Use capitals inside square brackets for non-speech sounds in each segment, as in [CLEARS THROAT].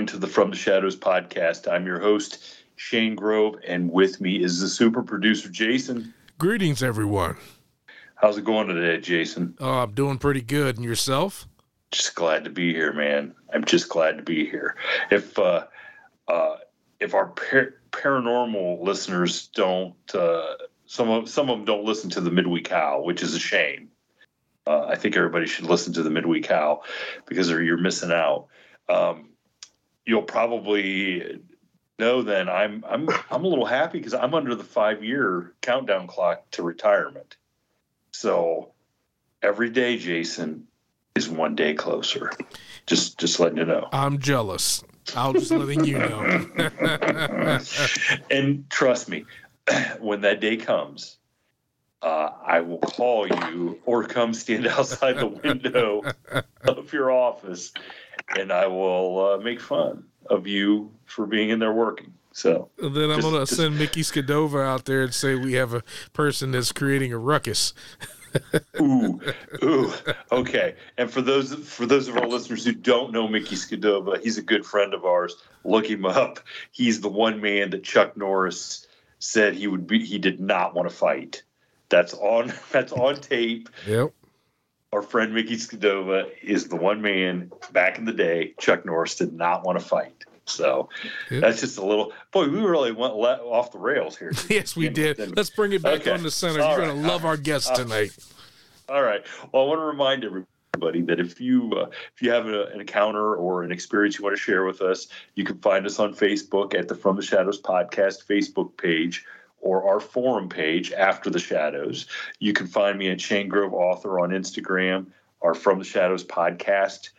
Everyone to the From the Shadows podcast. I'm your host, Shane Grove, and with me is the super producer, Jason. Greetings, everyone. How's it going today, Jason? Oh, I'm doing pretty good. And yourself? Just glad to be here, man. I'm just glad to be here. If uh, uh, if our par- paranormal listeners don't, uh, some of some of them don't listen to the midweek howl, which is a shame. Uh, I think everybody should listen to the midweek howl because you're missing out. Um, you'll probably know then I'm I'm I'm a little happy because I'm under the five year countdown clock to retirement. So every day, Jason, is one day closer. Just just letting you know. I'm jealous. I'll just letting you know. [LAUGHS] and trust me, when that day comes, uh, I will call you or come stand [LAUGHS] outside the window of your office and I will uh, make fun of you for being in there working. So And then I'm just- gonna just- send Mickey Skadova out there and say we have a person that's creating a ruckus. ooh, ooh, okay. And for those for those of our listeners who don't know Mickey Skadova, he's a good friend of ours. Look him up. He's the one man that Chuck Norris said he would be. He did not want to fight. That's on. [LAUGHS] That's on tape. Yep. Our friend Mickey Skadova is the one man back in the day. Chuck Norris did not want to fight. So Yeah. that's just a little. Boy, we really went le- off the rails here. [LAUGHS] Yes, we did. Let's bring it back Okay. on the center. All You're right. gonna love our guest tonight. All right. Well, I want to remind everybody that if you uh, if you have a, an encounter or an experience you want to share with us, you can find us on Facebook at the From the Shadows podcast Facebook page or our forum page after the shadows. You can find me at Shane Grove Author on Instagram, our From the Shadows podcast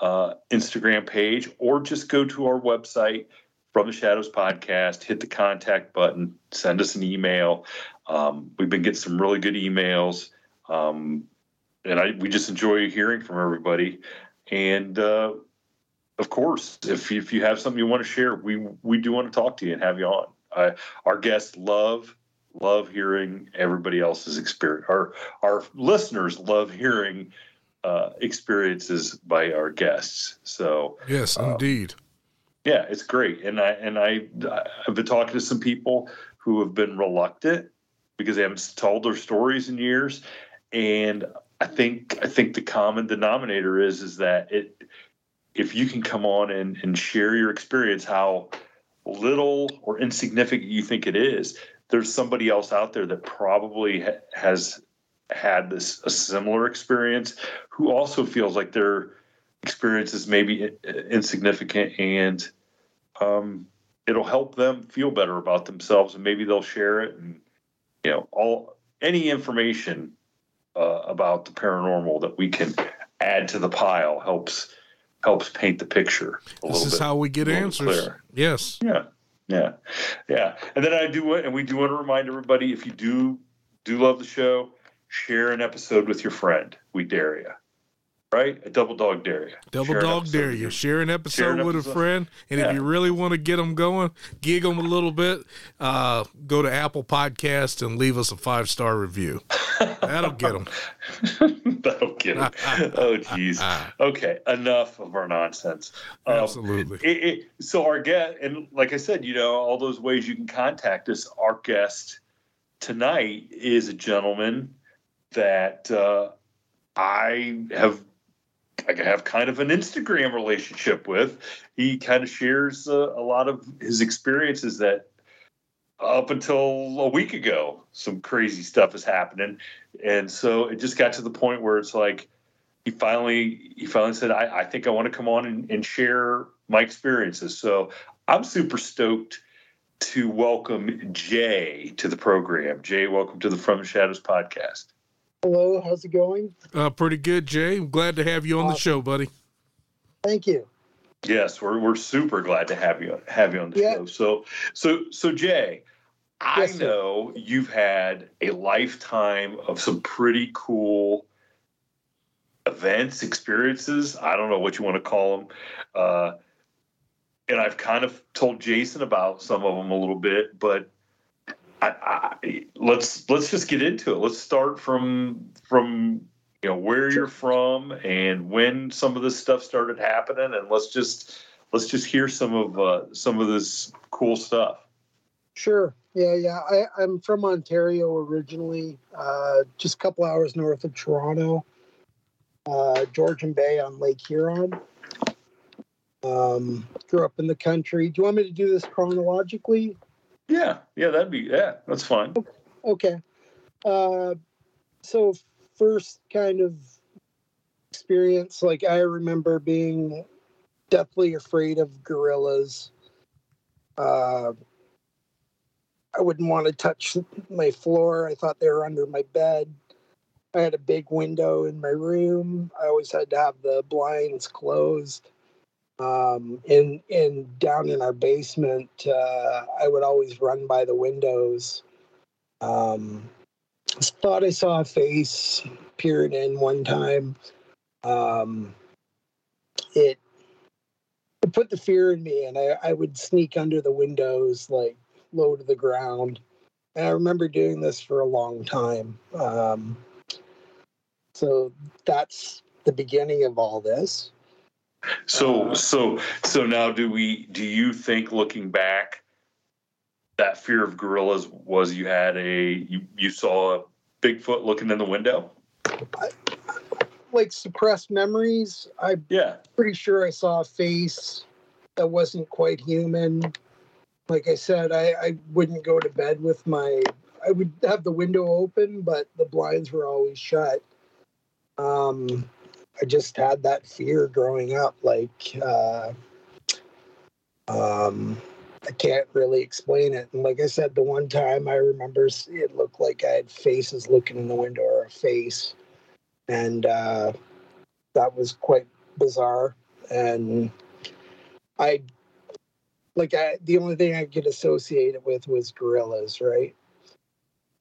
uh, Instagram page, or just go to our website, From the Shadows podcast, hit the contact button, send us an email. Um, we've been getting some really good emails. Um, and I, we just enjoy hearing from everybody. And uh, of course, if if you have something you want to share, we we do want to talk to you and have you on. Uh, our guests love love hearing everybody else's experience. Our our listeners love hearing uh, experiences by our guests. So Yes, indeed. yeah, it's great. And I and I I've been talking to some people who have been reluctant because they haven't told their stories in years. And I think I think the common denominator is is that it if you can come on and, and share your experience, how little or insignificant you think it is, there's somebody else out there that probably ha- has had this a similar experience who also feels like their experience is maybe insignificant and um, it'll help them feel better about themselves and maybe they'll share it and you know all any information uh, about the paranormal that we can add to the pile helps helps paint the picture a This is bit how we get answers. clearer. Yes. Yeah, yeah, yeah. And then I do want, and we do want to remind everybody: if you do do love the show, share an episode with your friend. We dare you. Right? A double dog dare you. Double Share dog dare you. Share an episode share an with a friend. And Yeah. if you really want to get them going, gig them a little bit, uh, go to Apple Podcast and leave us a five star review. [LAUGHS] That'll get them. [LAUGHS] That'll get them. [LAUGHS] oh, jeez. Okay, enough of our nonsense. Um, Absolutely. it, it, so our guest, and like I said, you know, all those ways you can contact us. Our guest tonight is a gentleman that uh, I have. I have kind of an Instagram relationship with. He kind of shares uh, a lot of his experiences that up until a week ago, some crazy stuff is happening. And so it just got to the point where it's like he finally he finally said, I, I think I want to come on and, and share my experiences. So I'm super stoked to welcome Jay to the program. Jay, welcome to the From Shadows podcast. Hello, how's it going? Uh, pretty good, Jay. I'm glad to have you on the show, buddy. Thank you. Yes, we're we're super glad to have you have you on the Yeah. show. So so so Jay, I Yes, sir. know you've had a lifetime of some pretty cool events, experiences. I don't know what you want to call them. Uh, and I've kind of told Jason about some of them a little bit, but I, I, let's let's just get into it. Let's start from from you know where you're from and when some of this stuff started happening, and let's just let's just hear some of uh, some of this cool stuff. Sure. Yeah, yeah. I, I'm from Ontario originally, uh, just a couple hours north of Toronto, uh, Georgian Bay on Lake Huron. Um, grew up in the country. Do you want me to do this chronologically? Yeah, yeah, that'd be yeah, that's fine. Okay. Uh, so first kind of experience, like I remember being deathly afraid of gorillas. Uh, I wouldn't want to touch my floor. I thought they were under my bed. I had a big window in my room. I always had to have the blinds closed. Um, in down in our basement, uh, I would always run by the windows. Um, thought I saw a face peering in one time. Um, it it put the fear in me, and I, I would sneak under the windows, like low to the ground. And I remember doing this for a long time. Um, so that's the beginning of all this. So Uh, so so now do we do you think looking back that fear of gorillas was you had a you, you saw a Bigfoot looking in the window? Like suppressed memories, I'm Yeah. pretty sure I saw a face that wasn't quite human. Like I said, I, I wouldn't go to bed with my. I would have the window open, but the blinds were always shut. Um, I just had that fear growing up. Like, uh, um, I can't really explain it. And like I said, the one time I remember it looked like I had faces looking in the window or a face, and uh, that was quite bizarre. And I, like, I the only thing I could associate it with was gorillas, right?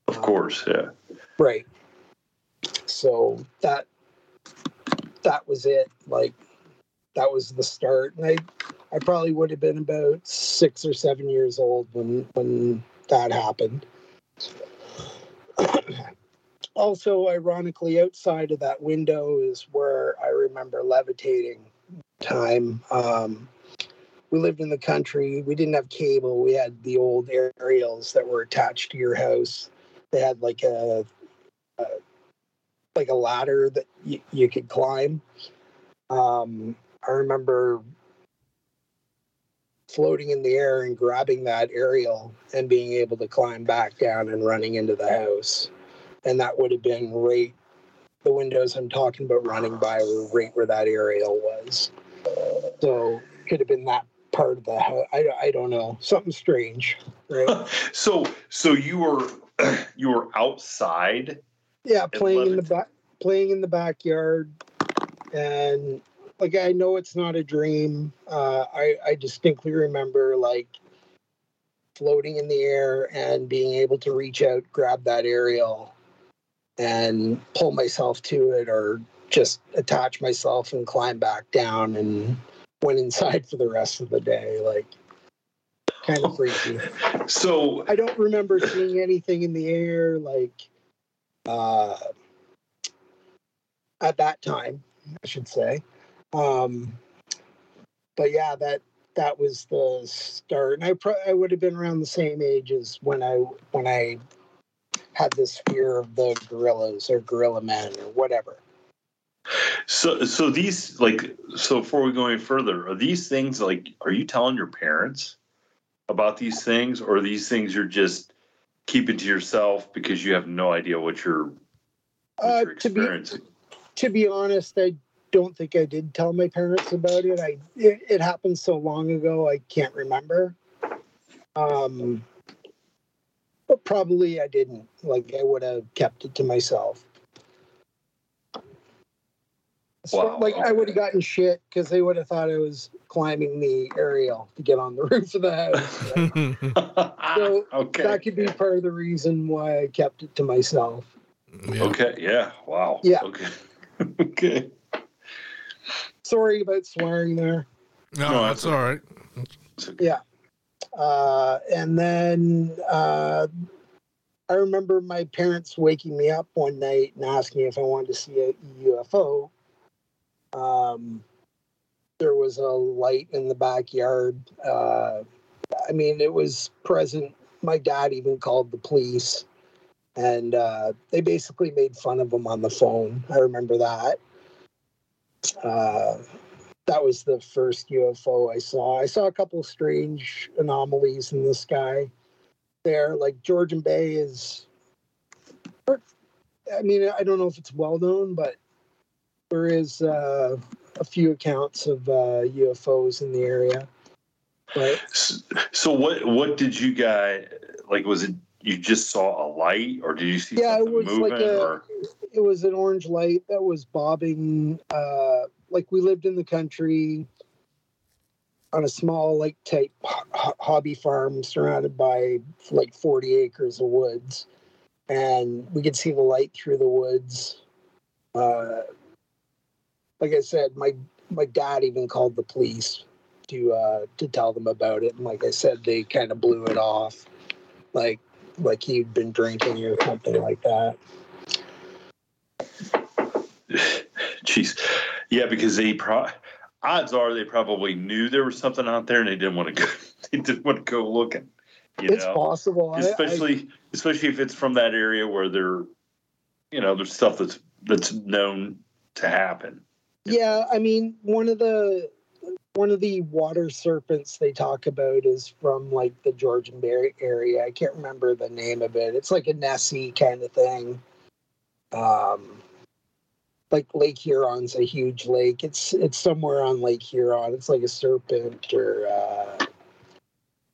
Of course, yeah. Right. So that that was it. Like that was the start. And I I probably would have been about six or seven years old when when that happened. [CLEARS THROAT] also, ironically, outside of that window is where I remember levitating time. Um, we lived in the country. We didn't have cable. We had the old aerials that were attached to your house. They had like a, a like a ladder that y- you could climb. Um, I remember floating in the air and grabbing that aerial and being able to climb back down and running into the house. And that would have been right. The windows I'm talking about running by were right where that aerial was. So could have been that part of the house. I, I don't know. Something strange, right? [LAUGHS] So so you were [CLEARS THROAT] you were outside. Yeah playing in the back playing in the backyard and like i know it's not a dream uh i i distinctly remember like floating in the air and being able to reach out grab that aerial and pull myself to it or just attach myself and climb back down and went inside for the rest of the day. Like, kind of [LAUGHS] freaky. So I don't remember seeing anything in the air like uh, at that time, I should say. Um, but yeah, that that was the start, and I pro- I would have been around the same age as when I when I had this fear of the gorillas or gorilla men or whatever. So, so these like, so before we go any further, are these things like, are you telling your parents about these things, or are these things you're just keeping to yourself because you have no idea what you're, what Uh, you're to be experiencing? to be honest, I don't think I did tell my parents about it. I it, it happened so long ago, I can't remember. Um, but probably I didn't. Like I would have kept it to myself. So, Wow. like I would have gotten shit because they would have thought I was climbing the aerial to get on the [LAUGHS] roof of the house. So, [LAUGHS] okay. That could be part of the reason why I kept it to myself. Yeah. Okay. Yeah. Wow. Yeah. Okay. [LAUGHS] okay. Sorry about swearing there. No, No, that's that's- all right. It's okay. Yeah. Uh, and then uh, I remember my parents waking me up one night and asking if I wanted to see a UFO. Um, there was a light in the backyard. Uh, I mean, it was present. My dad even called the police, and uh, they basically made fun of him on the phone. I remember that. Uh, that was the first UFO I saw. I saw a couple strange anomalies in the sky there. Like Georgian Bay is, I mean, I don't know if it's well known, but there is uh, a few accounts of uh, UFOs in the area. Right? So, what what did you guys like? Was it you just saw a light, or did you see Yeah, it was moving? like a- or It was an orange light that was bobbing. Uh, like we lived in the country on a small, like type hobby farm surrounded by like 40 acres of woods. And we could see the light through the woods. Uh, like I said, my my dad even called the police to uh, to tell them about it. And like I said, they kind of blew it off, like like he'd been drinking or something like that. Jeez, yeah, because they pro. Odds are they probably knew there was something out there, and they didn't want to go. [LAUGHS] They didn't want to go looking. You it's know, possible. I- I- especially especially if it's from that area where there, you know, there's stuff that's that's known to happen. Yeah, I mean, one of the one of the water serpents they talk about is from like the Georgian Bay area. I can't remember the name of it. It's like a Nessie kind of thing. Um, like Lake Huron's a huge lake. It's it's somewhere on Lake Huron. It's like a serpent or uh,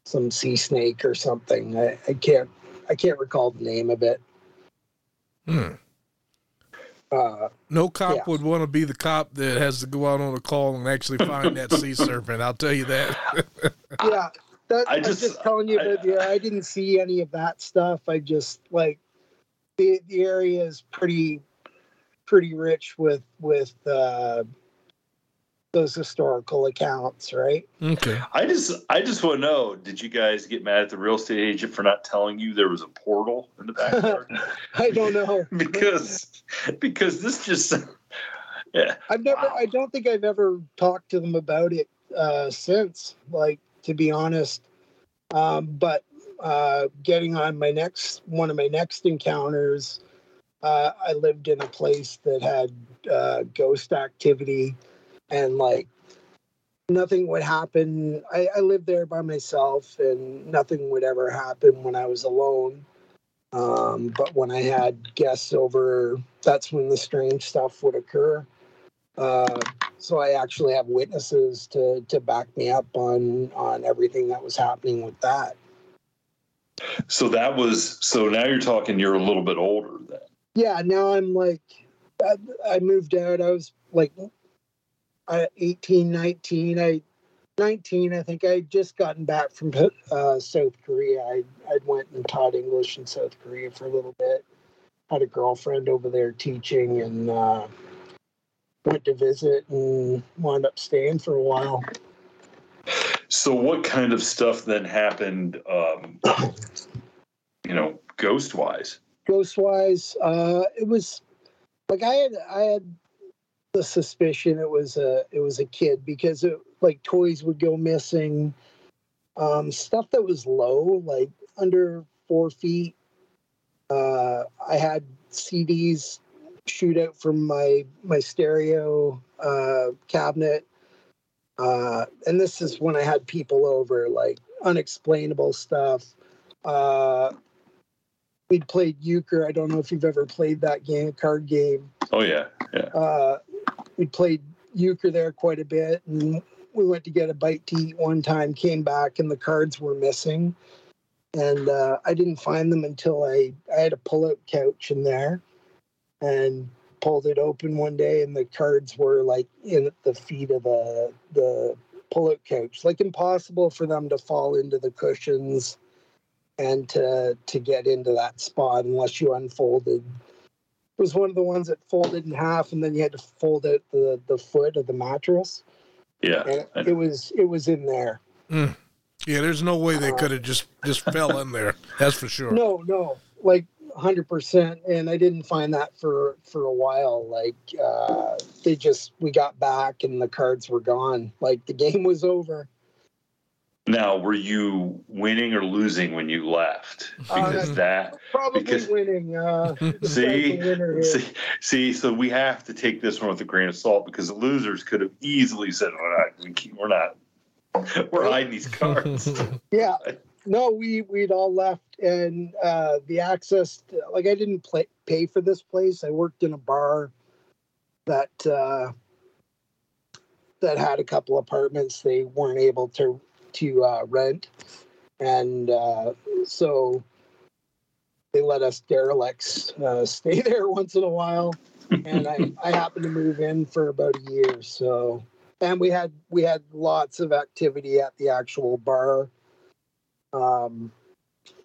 some sea snake or something. I, I can't I can't recall the name of it. Hmm. Uh, No cop Yeah. would want to be the cop that has to go out on a call and actually find that sea [LAUGHS] serpent. I'll tell you that. [LAUGHS] yeah that, I I just- am just telling you I- about the I didn't see any of that stuff. I just like the the area is pretty pretty rich with with uh, those historical accounts, right? okay. I just I just want to know: Did you guys get mad at the real estate agent for not telling you there was a portal in the backyard? [LAUGHS] I don't know. [LAUGHS] because because this just yeah I've never Wow. I don't think I've ever talked to them about it uh since, like to be honest. Um but uh getting on my next one of my next encounters, uh I lived in a place that had uh ghost activity and like nothing would happen. I, I lived there by myself and nothing would ever happen when I was alone. Um, but when I had guests over, that's when the strange stuff would occur. Uh, so I actually have witnesses to to back me up on on everything that was happening with that. so that was so now you're talking you're a little bit older then Yeah, now I'm like, I, I moved out. I was like, I 18, 19. I 19. I think I would just gotten back from uh, South Korea. I I went and taught English in South Korea for a little bit. Had a girlfriend over there teaching, and uh, went to visit and wound up staying for a while. So, what kind of stuff then happened? Um, you know, ghost wise. Ghost wise, uh, it was like I had I had the suspicion it was a it was a kid because it like toys would go missing, um, stuff that was low like under four feet. Uh, I had CDs shoot out from my my stereo uh, cabinet. Uh, and this is when I had people over, like unexplainable stuff. Uh, we'd played euchre. I don't know if you've ever played that game, card game. Oh yeah, yeah. Uh, we played euchre there quite a bit, and we went to get a bite to eat one time. Came back, and the cards were missing, and uh, I didn't find them until I I had a pull-out couch in there, and pulled it open one day, and the cards were like in the feet of the the pull-out couch, like impossible for them to fall into the cushions and to to get into that spot unless you unfolded. It was one of the ones that folded in half, and then you had to fold out the the foot of the mattress. Yeah. And it was it was in there. Yeah, there's no way they could have just just [LAUGHS] fell in there. That's for sure. No, no, like hundred percent. And I didn't find that for for a while. Like uh, they just we got back and the cards were gone. Like the [LAUGHS] game was over. Now, were you winning or losing when you left? [LAUGHS] Because Uh, [LAUGHS] that Probably Because- winning. Uh, [LAUGHS] See, winner see, see, so we have to take this one with a grain of salt because the losers could have easily said, "We're not, we keep- we're not, we're hiding these cards." yeah no we we'd all left and uh the access to, like i didn't play, pay for this place i worked in a bar that uh that had a couple apartments they weren't able to to uh rent. And uh so they let us derelicts uh, [LAUGHS] stay there once in a while. And I, [LAUGHS] I happened to move in for about a year. So and we had we had lots of activity at the actual bar. Um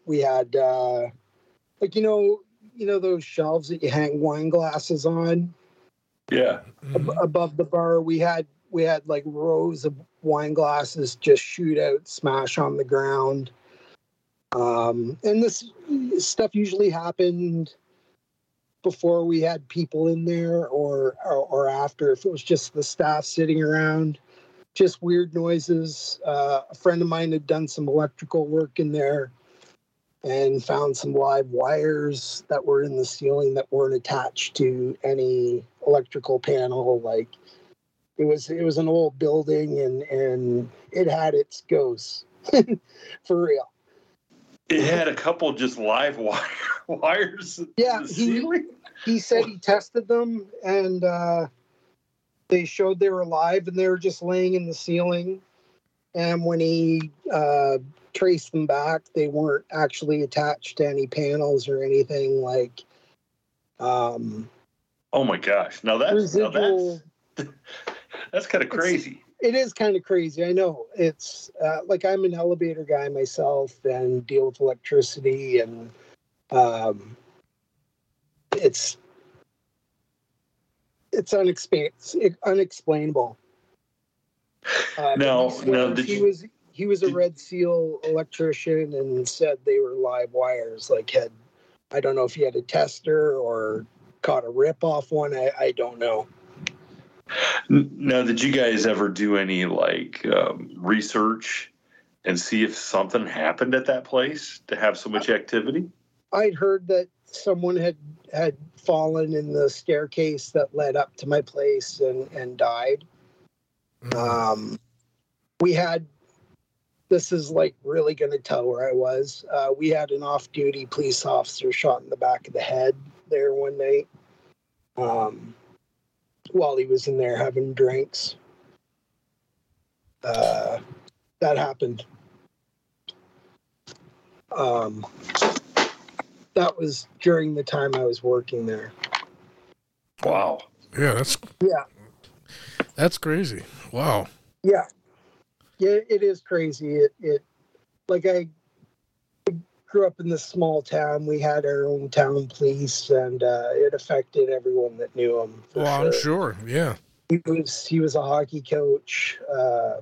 we had uh like you know you know those shelves that you hang wine glasses on? Yeah, ab- above the bar we had we had like rows of wine glasses just shoot out smash on the ground. Um and this stuff usually happened before we had people in there or, or or after if it was just the staff sitting around. Just weird noises. Uh, a friend of mine had done some electrical work in there and found some live wires that were in the ceiling that weren't attached to any electrical panel like it was it was an old building and and it had its ghosts [LAUGHS] for real it had a couple just live [LAUGHS] wire, wires. Yeah, he- he said he tested them and uh, they showed they were alive and they were just laying in the ceiling and when he uh, traced them back they weren't actually attached to any panels or anything like um, Oh my gosh! Now that's now residual that's that's kind of crazy. it is kind of crazy. I know it's uh, like i'm an elevator guy myself and deal with electricity and um, it's it's unexplain- unexplainable. Uh, but Now- he, now, did he you- was he was a did- red seal electrician and said they were live wires like had i don't know if he had a tester or caught a rip off one i, I don't know Now, did you guys ever do any like um, research and see if something happened at that place to have so much activity? I'd heard that someone had had fallen in the staircase that led up to my place and and died. Um, we had this is like really going to tell where I was. Uh, we had an off-duty police officer shot in the back of the head there one night um, while he was in there having drinks. Uh, that happened. Um, that was during the time I was working there. Wow. Yeah, that's Yeah, that's crazy. Wow. yeah, yeah. It is crazy. It it like I grew up in this small town. We had our own town police, and uh, it affected everyone that knew him. Well, I'm sure. Yeah. he was he was a hockey coach, uh,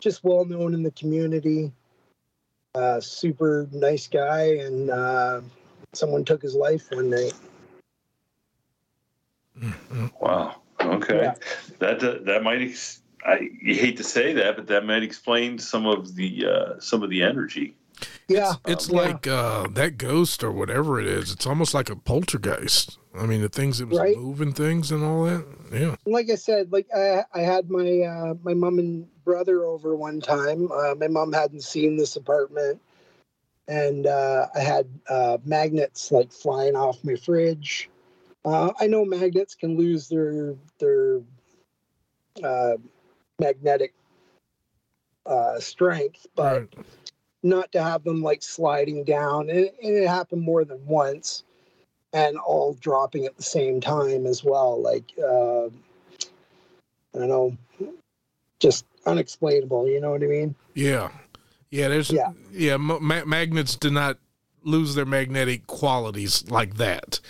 just well known in the community. Uh, super nice guy, and uh, someone took his life one night. Wow. Okay. Yeah. That uh, that might. Ex- I you hate to say that, but that might explain some of the uh, some of the energy. Yeah, It's Yeah. like uh, that ghost or whatever it is. It's almost like a poltergeist. I mean, the things that was Right. moving things and all that. Yeah. like I said, like I, I had my uh, my mom and brother over one time. Uh, my mom hadn't seen this apartment, and uh, I had uh, magnets like flying off my fridge. Uh, I know magnets can lose their their uh, magnetic uh, strength, but Right. Not to have them like sliding down. And, and it happened more than once, and all dropping at the same time as well. Like uh, I don't know, just unexplainable. You know what I mean? Yeah. Yeah. There's, yeah. Yeah. ma- ma- magnets do not lose their magnetic qualities like that.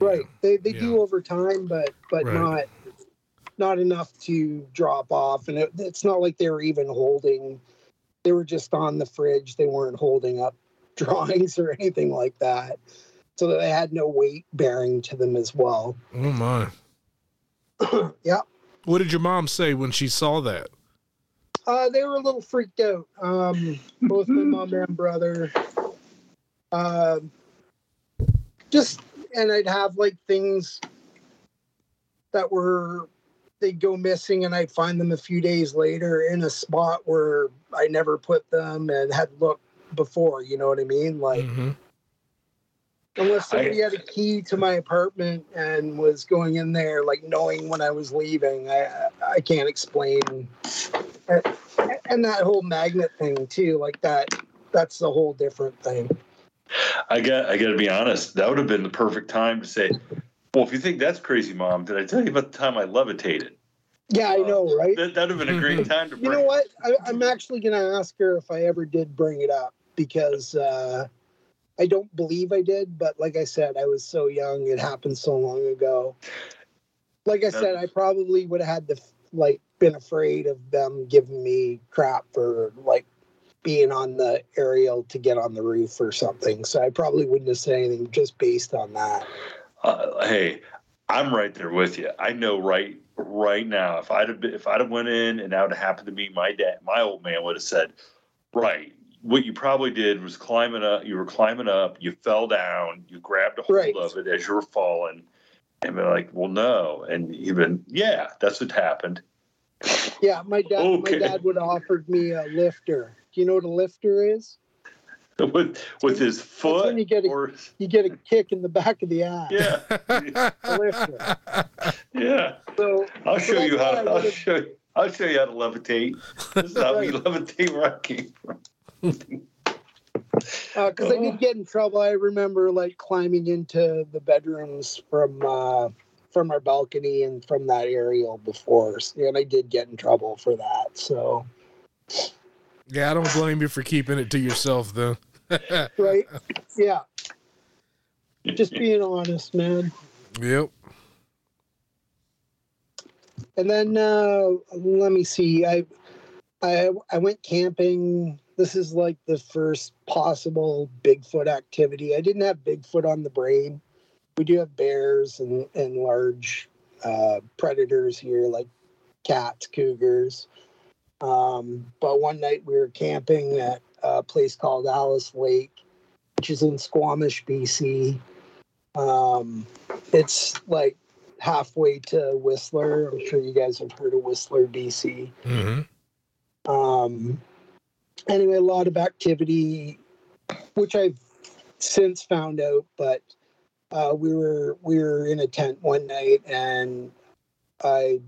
Right. They they Yeah. do over time, but but Right. not not enough to drop off. And it, it's not like they were even holding. They were just on the fridge. They weren't holding up [LAUGHS] drawings or anything like that. So that they had no weight bearing to them as well. Oh, my. [CLEARS THROAT] yeah. What did your mom say when she saw that? Uh, they were a little freaked out. Um, both my mom and brother. Um, just and I'd have like things that were they'd go missing, and I'd find them a few days later in a spot where I never put them and had looked before. You know what I mean? Like hmm unless somebody I- had a key to my apartment and was going in there, like knowing when I was leaving, I I can't explain. And- And that whole magnet thing too, like that. That's a whole different thing. I got I got to be honest. That would have been the perfect time to say, "Well, if you think that's crazy, mom, did I tell you about the time I levitated?" Yeah, I know, right? That would have been a great [LAUGHS] time to. Bring. You know what? I, I'm actually going to ask her if I ever did bring it up because uh, I don't believe I did. But like I said, I was so young; it happened so long ago. Like I said, I probably would have had to like been afraid of them giving me crap for like being on the aerial to get on the roof or something. So I probably wouldn't have said anything just based on that. Uh, hey, I'm right there with you. I know right right now. If I'd have been, if I'd have went in and that would have happened to me, my dad, my old man would have said, "Right, what you probably did was climbing up. You were climbing up. You fell down. You grabbed a hold Right. of it as you were falling." And be like, well, no. And even, yeah, that's what happened. Yeah, my dad. Okay. My dad would have offered me a lifter. Do you know what a lifter is? [LAUGHS] with with his foot when you get a- or You get a kick in the back of the eye. yeah [LAUGHS] yeah So i'll show you how I i'll show you i'll show you how to levitate this is how we levitate where i came from because I Oh. did get in trouble. I remember like climbing into the bedrooms from uh, from our balcony and from that aerial before, and I did get in trouble for that. So Yeah, I don't blame you for keeping it to yourself, though. [LAUGHS] right, yeah, just being honest, man. Yep. And then uh, let me see. I I I went camping. This is like the first possible Bigfoot activity. I didn't have Bigfoot on the brain. We do have bears and and large uh, predators here, like cats, cougars. Um, but one night we were camping at a place called Alice Lake, which is in Squamish, BC. Um, it's like halfway to Whistler. I'm sure you guys have heard of Whistler, BC. hmm Um, anyway, a lot of activity, which I've since found out. But uh, we were we were in a tent one night, and I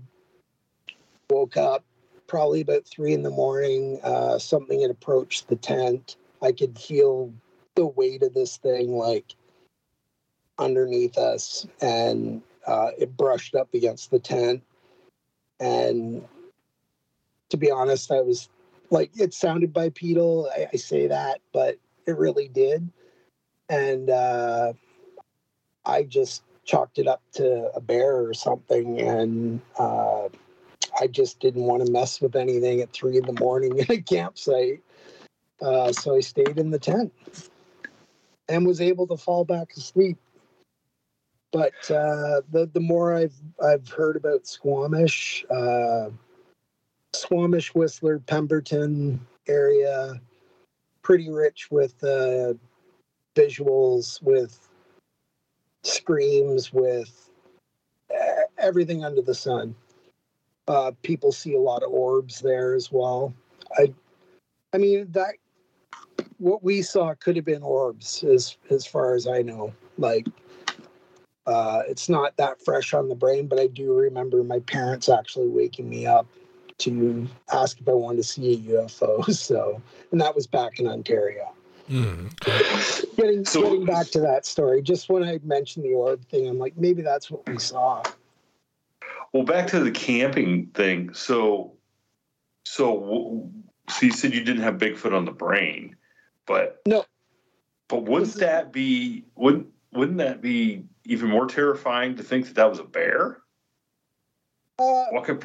woke up probably about three in the morning. Uh, something had approached the tent. I could feel the weight of this thing like underneath us, and uh, it brushed up against the tent. And to be honest, I was like, it sounded bipedal. I, I say that, but it really did. And uh, I just chalked it up to a bear or something, and uh, I just didn't want to mess with anything at three in the morning in a campsite. Uh, so I stayed in the tent and was able to fall back asleep. But uh, the the more I've I've heard about Squamish, uh, Squamish, Whistler, Pemberton area, pretty rich with uh, visuals, with screams, with uh, everything under the sun. Uh, people see a lot of orbs there as well. I, I mean that what we saw could have been orbs, as as far as I know. Like, uh, it's not that fresh on the brain, but I do remember my parents actually waking me up to ask if I wanted to see a UFO. [LAUGHS] So, and that was back in Ontario. Mm. Getting So- getting back to that story, just when I mentioned the orb thing, I'm like, maybe that's what we saw. Well, back to the camping thing. So, so, so you said you didn't have Bigfoot on the brain, but No. But wouldn't that be wouldn't wouldn't that be even more terrifying to think that that was a bear? Uh, What could,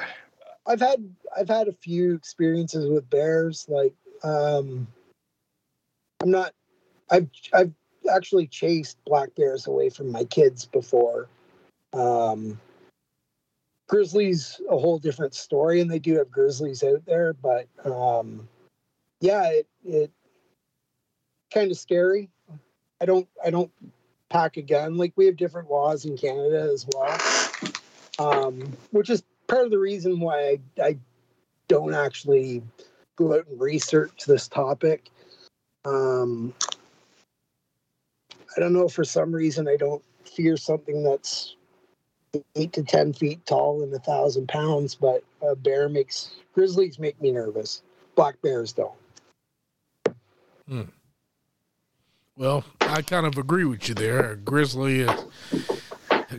I've had I've had a few experiences with bears. Like, um, I'm not. I've I've actually chased black bears away from my kids before. Um, grizzlies a whole different story, and they do have grizzlies out there. But um, yeah, it it kind of scary. I don't I don't pack a gun. Like we have different laws in Canada as well, um, which is part of the reason why I, I don't actually go out and research this topic. Um, I don't know for some reason I don't fear something that's eight to ten feet tall and a thousand pounds, but a bear makes grizzlies make me nervous. Black bears don't. Hmm. Well, I kind of agree with you there. A grizzly is.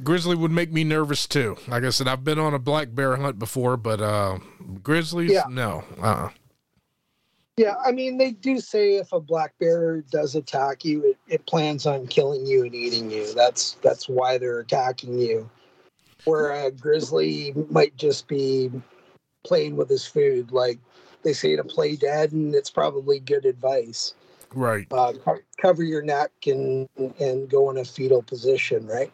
Grizzly would make me nervous too. Like I said, I've been on a black bear hunt before, but uh, grizzlies, Yeah. no. Uh, Yeah, I mean they do say if a black bear does attack you, it, it plans on killing you and eating you. That's that's why they're attacking you. Where a grizzly might just be playing with his food, like they say to play dead, and it's probably good advice. Right. Uh, cover your neck and and go in a fetal position, right?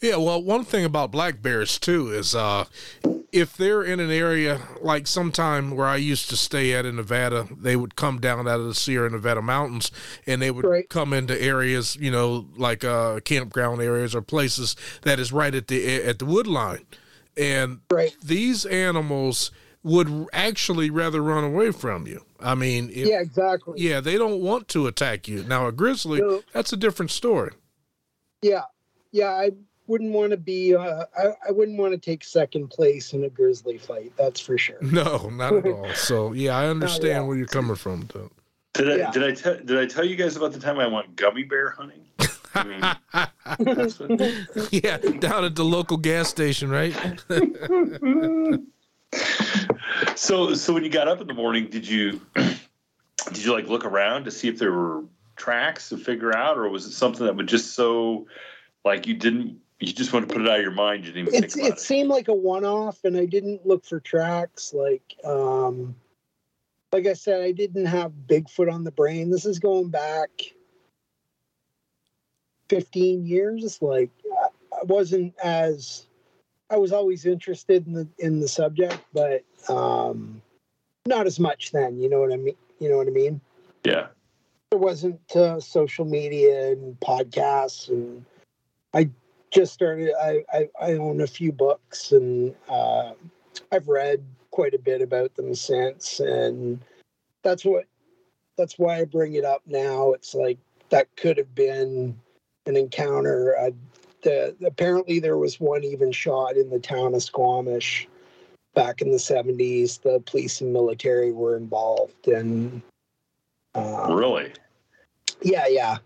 Yeah, well, one thing about black bears too is uh, if they're in an area like sometime where I used to stay at in Nevada, they would come down out of the Sierra Nevada mountains and they would Right. come into areas, you know, like uh, campground areas or places that is right at the at the wood line, and Right. these animals would actually rather run away from you. I mean, if, yeah, exactly. yeah, they don't want to attack you. Now, a grizzly, So- that's a different story. Yeah, yeah. I wouldn't want to be. Uh, I I wouldn't want to take second place in a grizzly fight. That's for sure. No, not at all. So yeah, I understand [LAUGHS] yeah. where you're coming from. Though. did I Yeah. did I tell did I tell you guys about the time I went gummy bear hunting? [LAUGHS] I mean, what- yeah, down at the local gas station, right? [LAUGHS] [LAUGHS] so so when you got up in the morning, did you [CLEARS THROAT] did you like look around to see if there were tracks to figure out, or was it something that was just so like you didn't you just want to put it out of your mind, you didn't even It's think about it seemed like a one-off, and I didn't look for tracks. Like, um, like I said, I didn't have Bigfoot on the brain. This is going back fifteen years. Like, I wasn't as I was always interested in the in the subject, but um, not as much then. You know what I mean? You know what I mean? Yeah. there wasn't uh, social media and podcasts and i just started i i, I own a few books and uh, i've read quite a bit about them since and that's what that's why i bring it up now it's like that could have been an encounter uh, the, apparently there was one even shot in the town of squamish back in the 70s the police and military were involved and um, Really? yeah yeah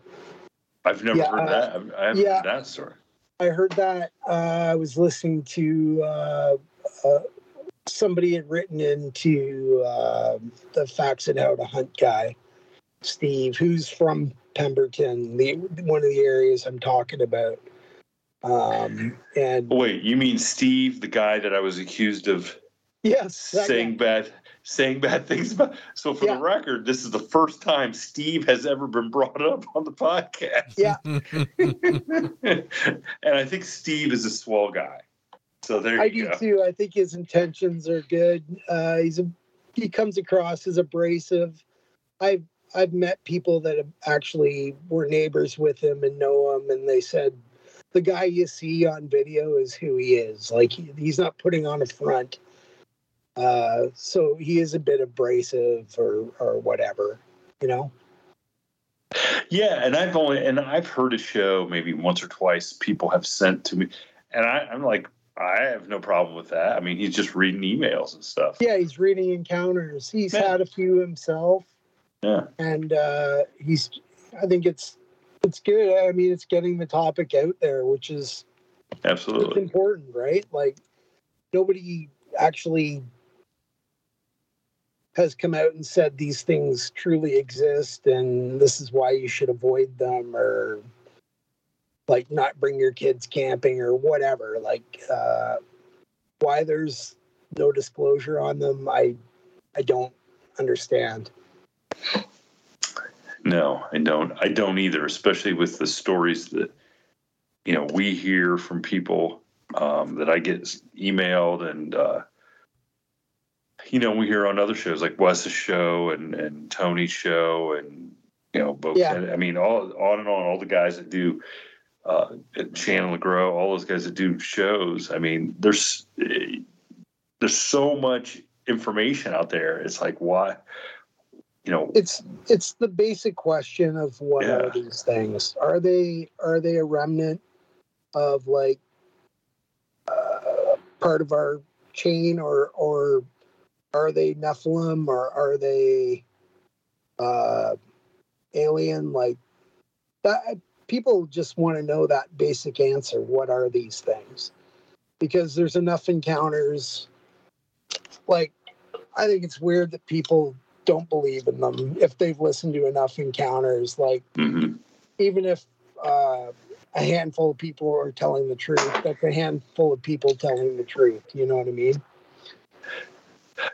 I've never Yeah, heard uh, that. I've- I haven't yeah. heard that story. I heard that. Uh, I was listening to uh, uh, somebody had written into uh, the Facts and How to Hunt guy, Steve, who's from Pemberton, the one of the areas I'm talking about. Um, and Wait, you mean Steve, the guy that I was accused of yes, saying guy. bad saying bad things about? So for Yeah. the record, this is the first time Steve has ever been brought up on the podcast. Yeah. [LAUGHS] [LAUGHS] and I think Steve is a swell guy. So there I do go. too. I think his intentions are good. Uh, he's a, he comes across as abrasive. I've I've met people that have actually were neighbors with him and know him, and they said the guy you see on video is who he is. Like he, he's not putting on a front. Uh, so he is a bit abrasive or or whatever, you know. Yeah, and I've only and I've heard a show maybe once or twice. People have sent to me, and I, I'm like, I have no problem with that. I mean, he's just reading emails and stuff. Yeah, he's reading encounters. He's Yeah. had a few himself. Yeah. and uh, he's i think it's it's good. I mean it's getting the topic out there which is absolutely. important right? Like nobody actually has come out and said these things truly exist and this is why you should avoid them or like not bring your kids camping or whatever. Like uh why there's no disclosure on them i i don't understand No, I don't. I don't either. Especially with the stories that you know we hear from people um, that I get emailed, and uh, you know we hear on other shows like Wes's show and and Tony's show, and you know both. Yeah. I mean, all on and on. All the guys that do uh, Shannon LeGros, all those guys that do shows. I mean, there's eh, there's so much information out there. It's like why, you know, it's it's the basic question of what Yeah. are these things? Are they are they a remnant of like uh, part of our chain or or are they nephilim or are they uh alien? Like that people just want to know that basic answer what are these things? Because there's enough encounters like i think it's weird that people don't believe in them if they've listened to enough encounters like mhm. even if uh, a handful of people are telling the truth that's a handful of people telling the truth you know what i mean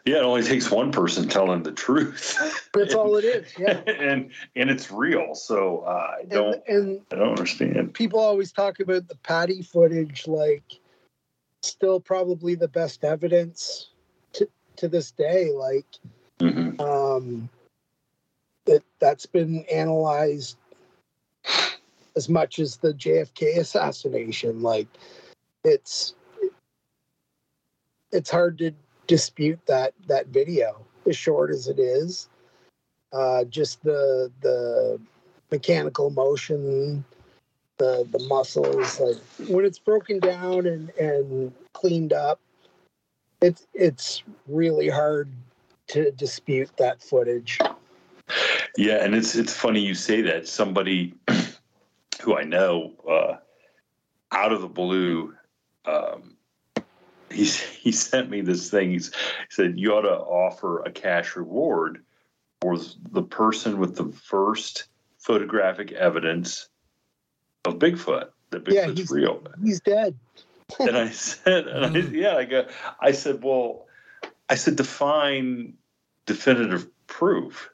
Yeah, it only takes one person telling the truth. that's all it is yeah [LAUGHS] and and it's real. So uh, I don't and, and I don't understand. people always talk about the patty footage like still probably the best evidence to, to this day like Mhm. um that that's been analyzed as much as the JFK assassination like it's it's hard to dispute that that video as short as it is uh just the the mechanical motion the the muscles like when it's broken down and and cleaned up it's it's really hard to dispute that footage Yeah, and it's it's funny you say that. Somebody [CLEARS THROAT] who I know uh, out of the blue, um, he's [LAUGHS] he sent me this thing. He's, he said you ought to offer a cash reward for the person with the first photographic evidence of Bigfoot. That Yeah, Bigfoot's he's- real. he's dead and I [LAUGHS] said, and I, yeah, I go, I said, well, I said, define definitive proof,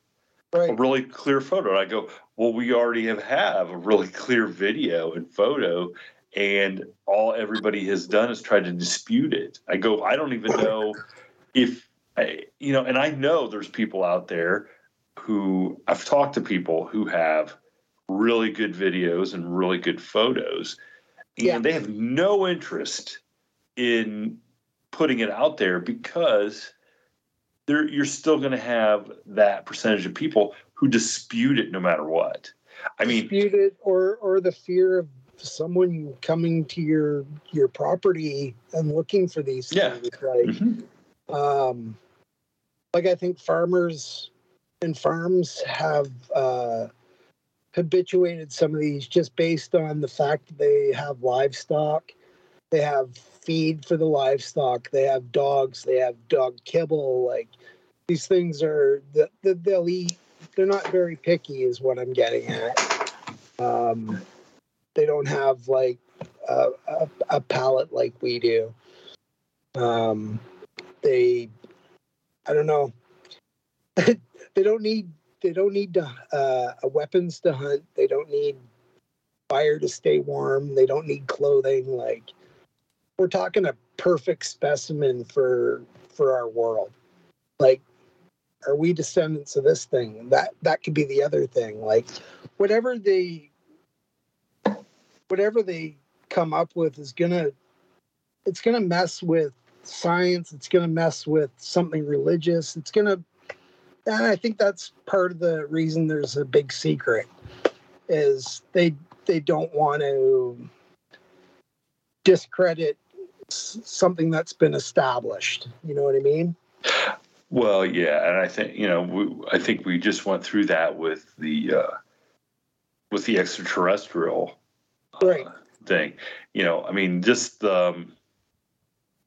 a really clear photo. And I go, well, we already have have a really clear video and photo, and all everybody has done is try to dispute it. I go, I don't even [LAUGHS] know if, I, you know, and I know there's people out there who I've talked to people who have really good videos and really good photos and Yeah. they have no interest in putting it out there because there you're still going to have that percentage of people who dispute it no matter what. I mean, disputed or or the fear of someone coming to your your property and looking for these Yeah. things like mhm. um like i think farmers and farms have uh habituated some of these just based on the fact that they have livestock they have feed for the livestock they have dogs they have dog kibble like these things are they'll eat they're not very picky is what i'm getting at um they don't have like a, a, a palate like we do. Um, they, I don't know, [LAUGHS] they don't need they don't need to, uh, weapons to hunt. They don't need fire to stay warm. They don't need clothing. Like we're talking a perfect specimen for for our world. Like, are we descendants of this thing? That that could be the other thing. Like, whatever they whatever they come up with is gonna it's gonna mess with science. It's gonna mess with something religious. It's gonna and I think that's part of the reason there's a big secret is they they don't want to discredit something that's been established. You know what I mean? Well, yeah, and I think you know, we, I think we just went through that with the uh, with the extraterrestrial uh, right. thing. You know, I mean, just um,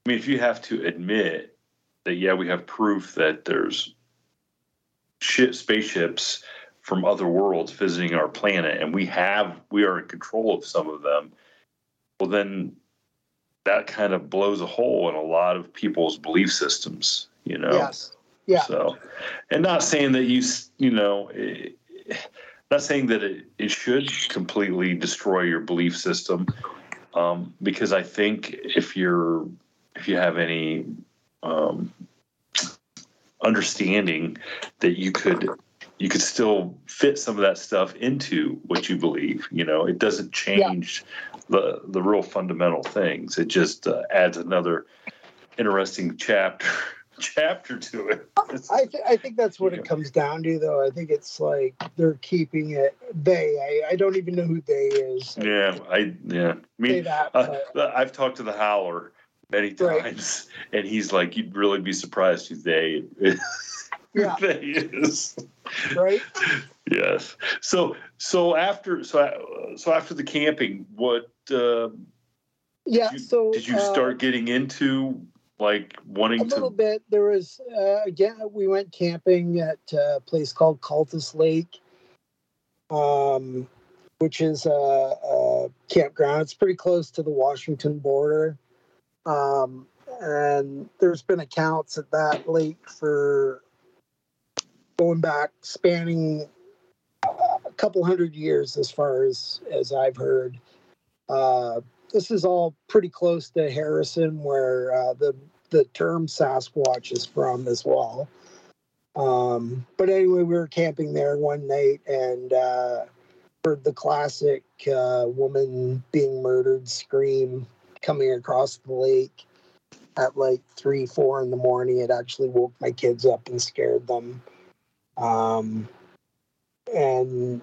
I mean, if you have to admit that, yeah, we have proof that there's ship spaceships from other worlds visiting our planet, and we have we are in control of some of them. Well, then that kind of blows a hole in a lot of people's belief systems. You know. Yes. Yeah. So, and not saying that you you know. It, not saying that it, it should completely destroy your belief system um, because i think if you're if you have any um, understanding that you could you could still fit some of that stuff into what you believe you know it doesn't change yeah. The the real fundamental things it just uh, adds another interesting chapter [LAUGHS] chapter to it i th- i think that's what yeah. it comes down to though i think it's like they're keeping it they i, I don't even know who they is yeah i yeah me that, uh, i've talked to the howler many times, right. and he's like, you'd really be surprised who they [LAUGHS] yeah. they is. Right. [LAUGHS] yes. So so after so so after the camping, what? Uh, yeah. Did you, so did you start uh, getting into like wanting a to? little bit. There was uh, again. We went camping at a place called Cultus Lake. Um, which is a, a campground. It's pretty close to the Washington border. Um, and there's been accounts at that lake for going back spanning a couple hundred years as far as as I've heard. Uh, this is all pretty close to Harrison, where uh, the the term Sasquatch is from as well. Um, but anyway, we were camping there one night and uh, heard the classic uh, woman being murdered scream coming across the lake at like three, four in the morning. It actually woke my kids up and scared them. Um, and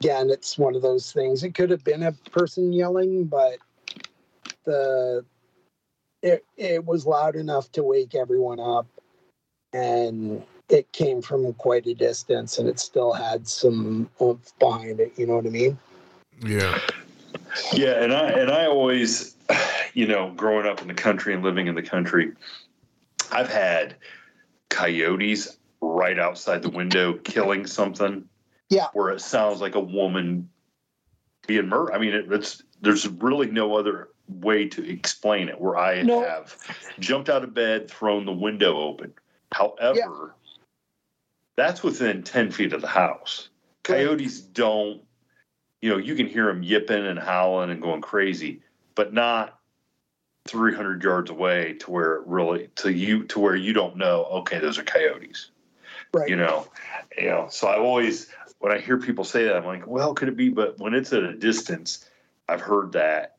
again, it's one of those things. It could have been a person yelling, but the it it was loud enough to wake everyone up, and it came from quite a distance, and it still had some oomph behind it. You know what I mean? Yeah. Yeah, and I and I always, you know, growing up in the country and living in the country, I've had coyotes right outside the window killing something. Yeah, where it sounds like a woman being murdered. I mean, it, it's there's really no other way to explain it. Where I no. have jumped out of bed, thrown the window open. However, yeah. that's within ten feet of the house. Coyotes right. don't you know, you can hear them yipping and howling and going crazy, but not 300 yards away to where it really to you to where you don't know. Okay, those are coyotes. Right. You know, you know. So I've always when I hear people say that, I'm like, well, could it be? But when it's at a distance, I've heard that,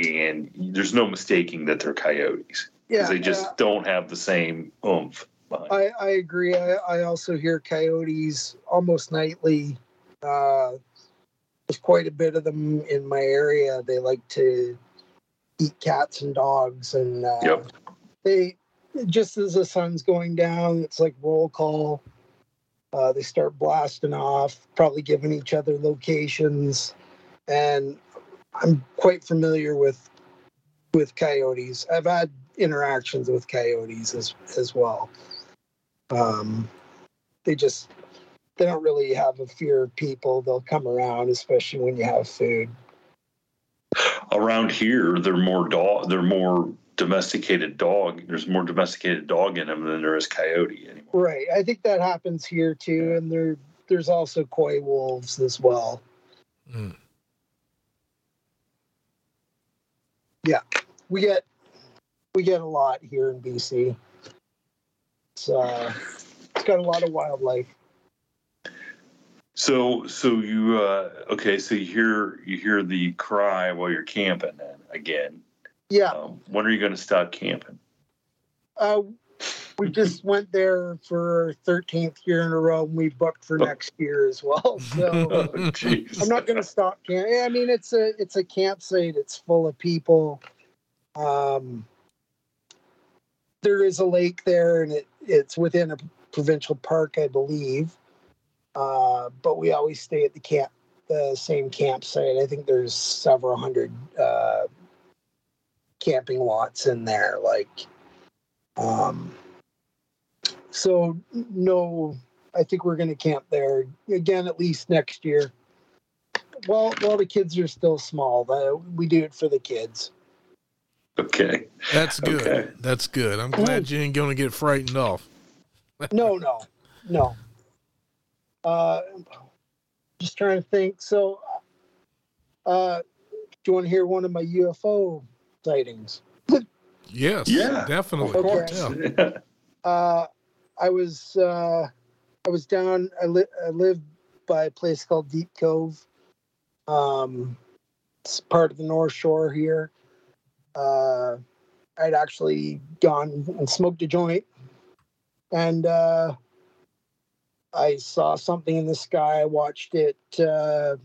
and there's no mistaking that they're coyotes because yeah, they just yeah. don't have the same oomph. I, I agree. I, I also hear coyotes almost nightly. Uh, there's quite a bit of them in my area. They like to eat cats and dogs, and uh, yep. they just as the sun's going down, it's like roll call. Uh, they start blasting off, probably giving each other locations, and I'm quite familiar with with coyotes. I've had interactions with coyotes as as well. Um, they just they don't really have a fear of people. They'll come around, especially when you have food. around here they're more dog they're more domesticated dog there's more domesticated dog in them than there is coyote anymore Right. I think that happens here too, and there there's also coy wolves as well. Mm. Yeah, we get we get a lot here in BC. It's uh, it's got a lot of wildlife. so so you uh okay so you hear you hear the cry while you're camping then again Yeah, um, when are you going to stop camping uh, we just went there for 13th year in a row, and we booked for next year as well. [LAUGHS] So. oh. I'm not going to stop camp. I mean, it's a it's a campsite. It's full of people. Um, there is a lake there, and it it's within a provincial park, I believe. Uh, but we always stay at the camp, the same campsite. I think there's several hundred uh, camping lots in there. Like, um, so no, I think we're going to camp there again at least next year. Well, while the kids are still small, the, we do it for the kids. okay That's good. Okay. That's good. I'm glad you ain't going to get frightened off. [LAUGHS] No, no, no. Uh, just trying to think. So, uh, do you want to hear one of my UFO sightings? Yes. Yeah, Definitely. of course. Yeah. [LAUGHS] Uh, I was uh, I was down. I, li- I lived by a place called Deep Cove. Um, it's part of the North Shore here. Uh, I'd actually gone and smoked a joint, and uh, I saw something in the sky. I watched it, uh,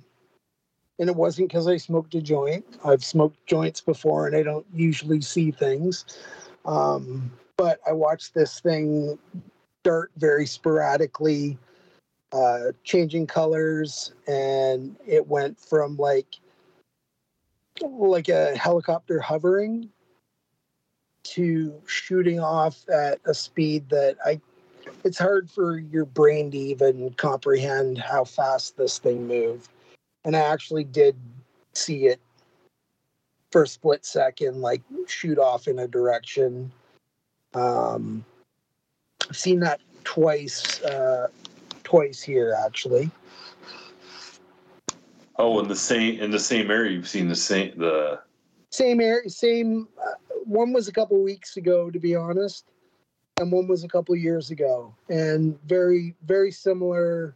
and it wasn't because I smoked a joint. I've smoked joints before, and I don't usually see things. Um, but I watched this thing dart very sporadically, uh, changing colors, and it went from like like a helicopter hovering to shooting off at a speed that I it's hard for your brain to even comprehend how fast this thing moved. And I actually did see it for a split second, like shoot off in a direction. Um, I've seen that twice, uh, twice here actually. oh in the same in the same area you've seen the same the Same area, same. Uh, one was a couple weeks ago, to be honest, and one was a couple years ago, and very, very similar.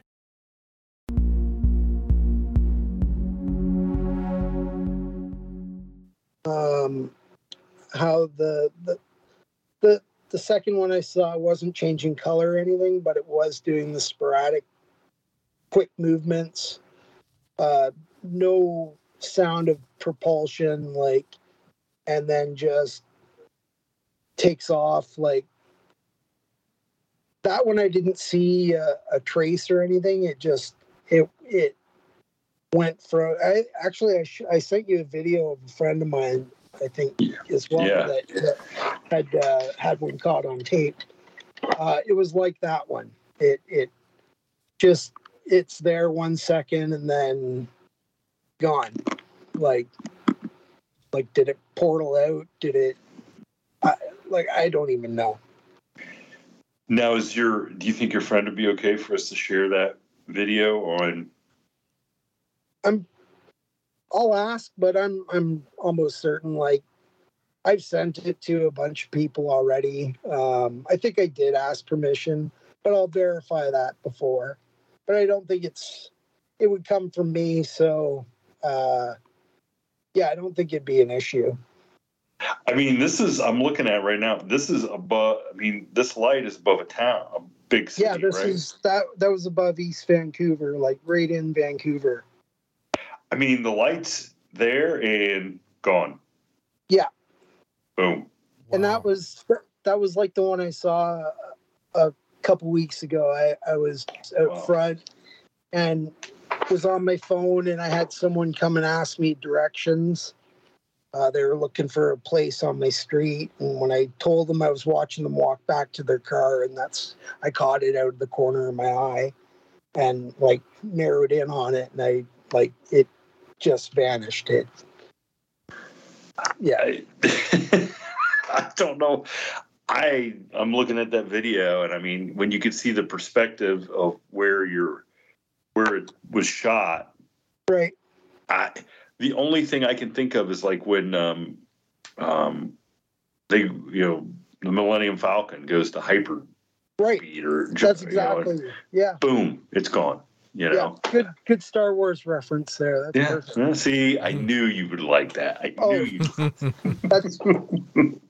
Um, how the, the the the second one I saw wasn't changing color or anything, but it was doing the sporadic, quick movements. Uh, no sound of propulsion, like, and then just takes off like. That one I didn't see a, a trace or anything. It just it it went from I actually I, sh- I sent you a video of a friend of mine I think as well Yeah. that, that had uh, had one caught on tape. Uh, it was like that one. It it just it's there one second and then gone. Like like did it portal out? Did it? I, like I don't even know. now is your do you think your friend would be okay for us to share that video on? I'm. I'll ask, but I'm I'm almost certain. Like, I've sent it to a bunch of people already. Um, I think I did ask permission, but I'll verify that before. But I don't think it's. It would come from me, so. Uh, yeah, I don't think it'd be an issue. I mean, this is I'm looking at right now. This is above. I mean, this light is above a town, a big city, yeah, this right? is that that was above East Vancouver, like right in Vancouver. I mean, the lights there and gone. Yeah. Boom. and that was that was like the one I saw a couple weeks ago. I, I was out Wow. front and was on my phone, and I had someone come and ask me directions. Uh, they were looking for a place on my street, and when I told them I was watching them walk back to their car, and that's I caught it out of the corner of my eye, and like narrowed in on it, and I like it just vanished. It, yeah, [LAUGHS] I, don't know. I I'm looking at that video, and I mean, when you could see the perspective of where you're, where it was shot, right. I the only thing I can think of is like when um um they you know the Millennium Falcon goes to hyper Right. speed or That's you know, exactly. Yeah. boom, it's gone. You know. Yeah. Good. Good Star Wars reference there. That's Yeah. perfect. yeah, See, I knew you would like that. I Oh. knew you. [LAUGHS] That's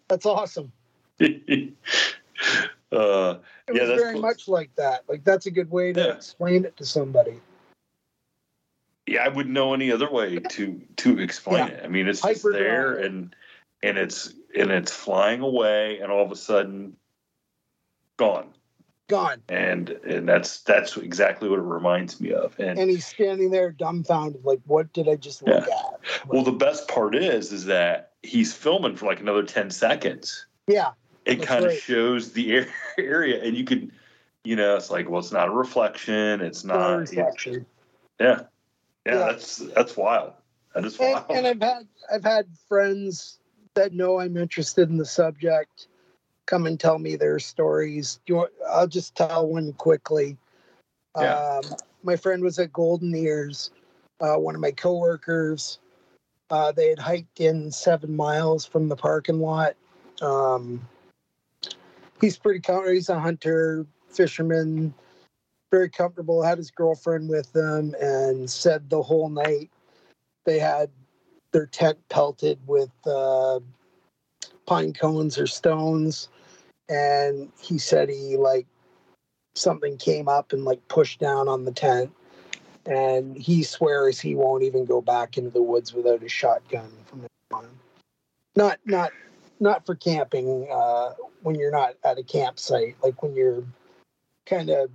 that's awesome. [LAUGHS] uh, It yeah, was that's very cool. much like that. Like that's a good way to Yeah. explain it to somebody. yeah, I wouldn't know any other way to to explain Yeah. it. I mean, it's just Hyper there and and it's and it's flying away, and all of a sudden, gone. Gone. And and that's that's exactly what it reminds me of. And, And he's standing there dumbfounded, like, what did I just look at? well, the best part is is that he's filming for like another ten seconds. Yeah. It kind of shows the [LAUGHS] area, and you can, you know, it's like, well, it's not a reflection. It's no not. reflection. Yeah. yeah, Yeah. That's that's wild. That is And, wild. and I've had I've had friends that know I'm interested in the subject come and tell me their stories. Do you want, I'll just tell one quickly. Yeah. Um, my friend was at Golden Ears. Uh, one of my coworkers, uh, they had hiked in seven miles from the parking lot. Um, he's pretty com- he's a hunter, fisherman, very comfortable. Had his girlfriend with them, and said the whole night they had their tent pelted with uh, pine cones or stones, and he said he like something came up and like pushed down on the tent, and he swears he won't even go back into the woods without a shotgun from now on. Not not not for camping uh, when you're not at a campsite, like when you're kind of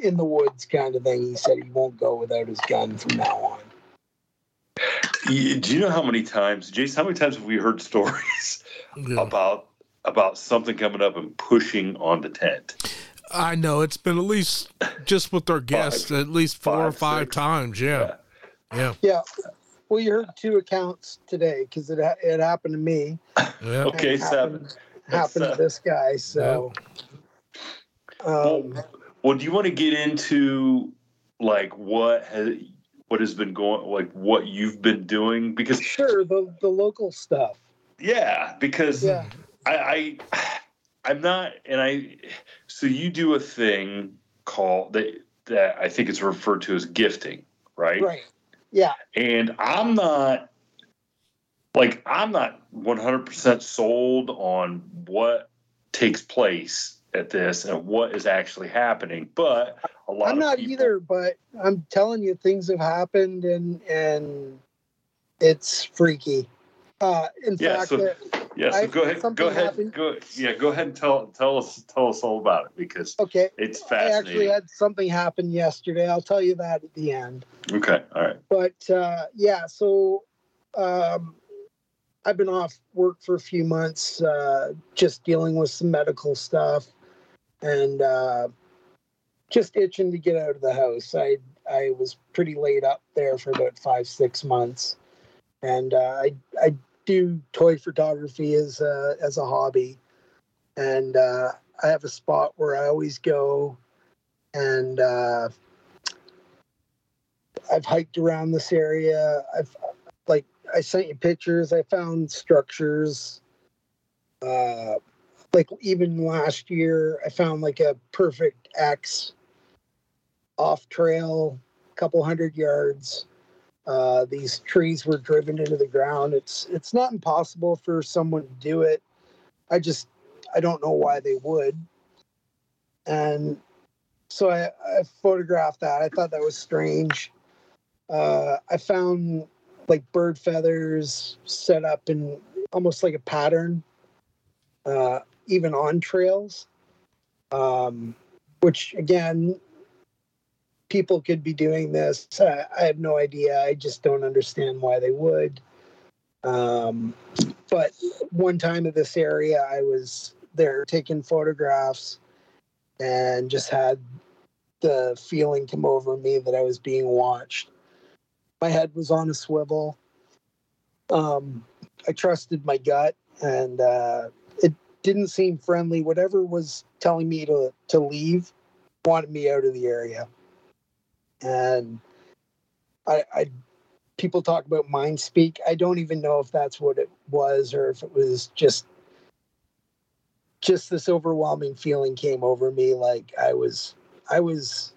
in the woods kind of thing. He said he won't go without his gun from now on. Do you know how many times, Jason? How many times have we heard stories Yeah. about about something coming up and pushing on the tent? I know it's been at least just with our guests at least four or Five, five six. times. Yeah, yeah, Yeah. Well, you heard two accounts today because it it happened to me. yeah. Okay, and seven. happened, happened to this guy. So, um, Well, well, do you want to get into like what has what has been going, like what you've been doing? Because sure, the the local stuff. yeah, because Yeah. I, I I'm not, and I. So you do a thing called that that I think it's referred to as gifting, right? Right. Yeah. and I'm not like I'm not 100% sold on what takes place at this and what is actually happening, but a lot I'm not people- either, but I'm telling you, things have happened, and and it's freaky. Uh, in Yeah, fact, so- uh, Yeah, so I- go ahead, go ahead, happened- go yeah, go ahead and tell tell us tell us all about it because okay. it's fascinating. I actually had something happen yesterday. I'll tell you that at the end. okay, all right. but uh, yeah, so um, I've been off work for a few months, uh, just dealing with some medical stuff, and uh, just itching to get out of the house. I I was pretty laid up there for about five six months, and uh, I I do toy photography as a, as a hobby, and uh, I have a spot where I always go, and uh, I've hiked around this area. I've like I sent you pictures. I found structures. Uh, like even last year, I found like a perfect X off trail, a couple hundred yards. Uh, these trees were driven into the ground. It's it's not impossible for someone to do it. I just I don't know why they would. And so I, I photographed that. I thought that was strange. Uh, I found like bird feathers set up in almost like a pattern, uh, even on trails. Um, which again, people could be doing this. I, I have no idea. I just don't understand why they would. Um, but one time in this area, I was there taking photographs and just had the feeling come over me that I was being watched. My head was on a swivel. Um, I trusted my gut, and uh, it didn't seem friendly. Whatever was telling me to to leave wanted me out of the area, and I, I people talk about mind speak. I don't even know if that's what it was or if it was just just this overwhelming feeling came over me like I was I was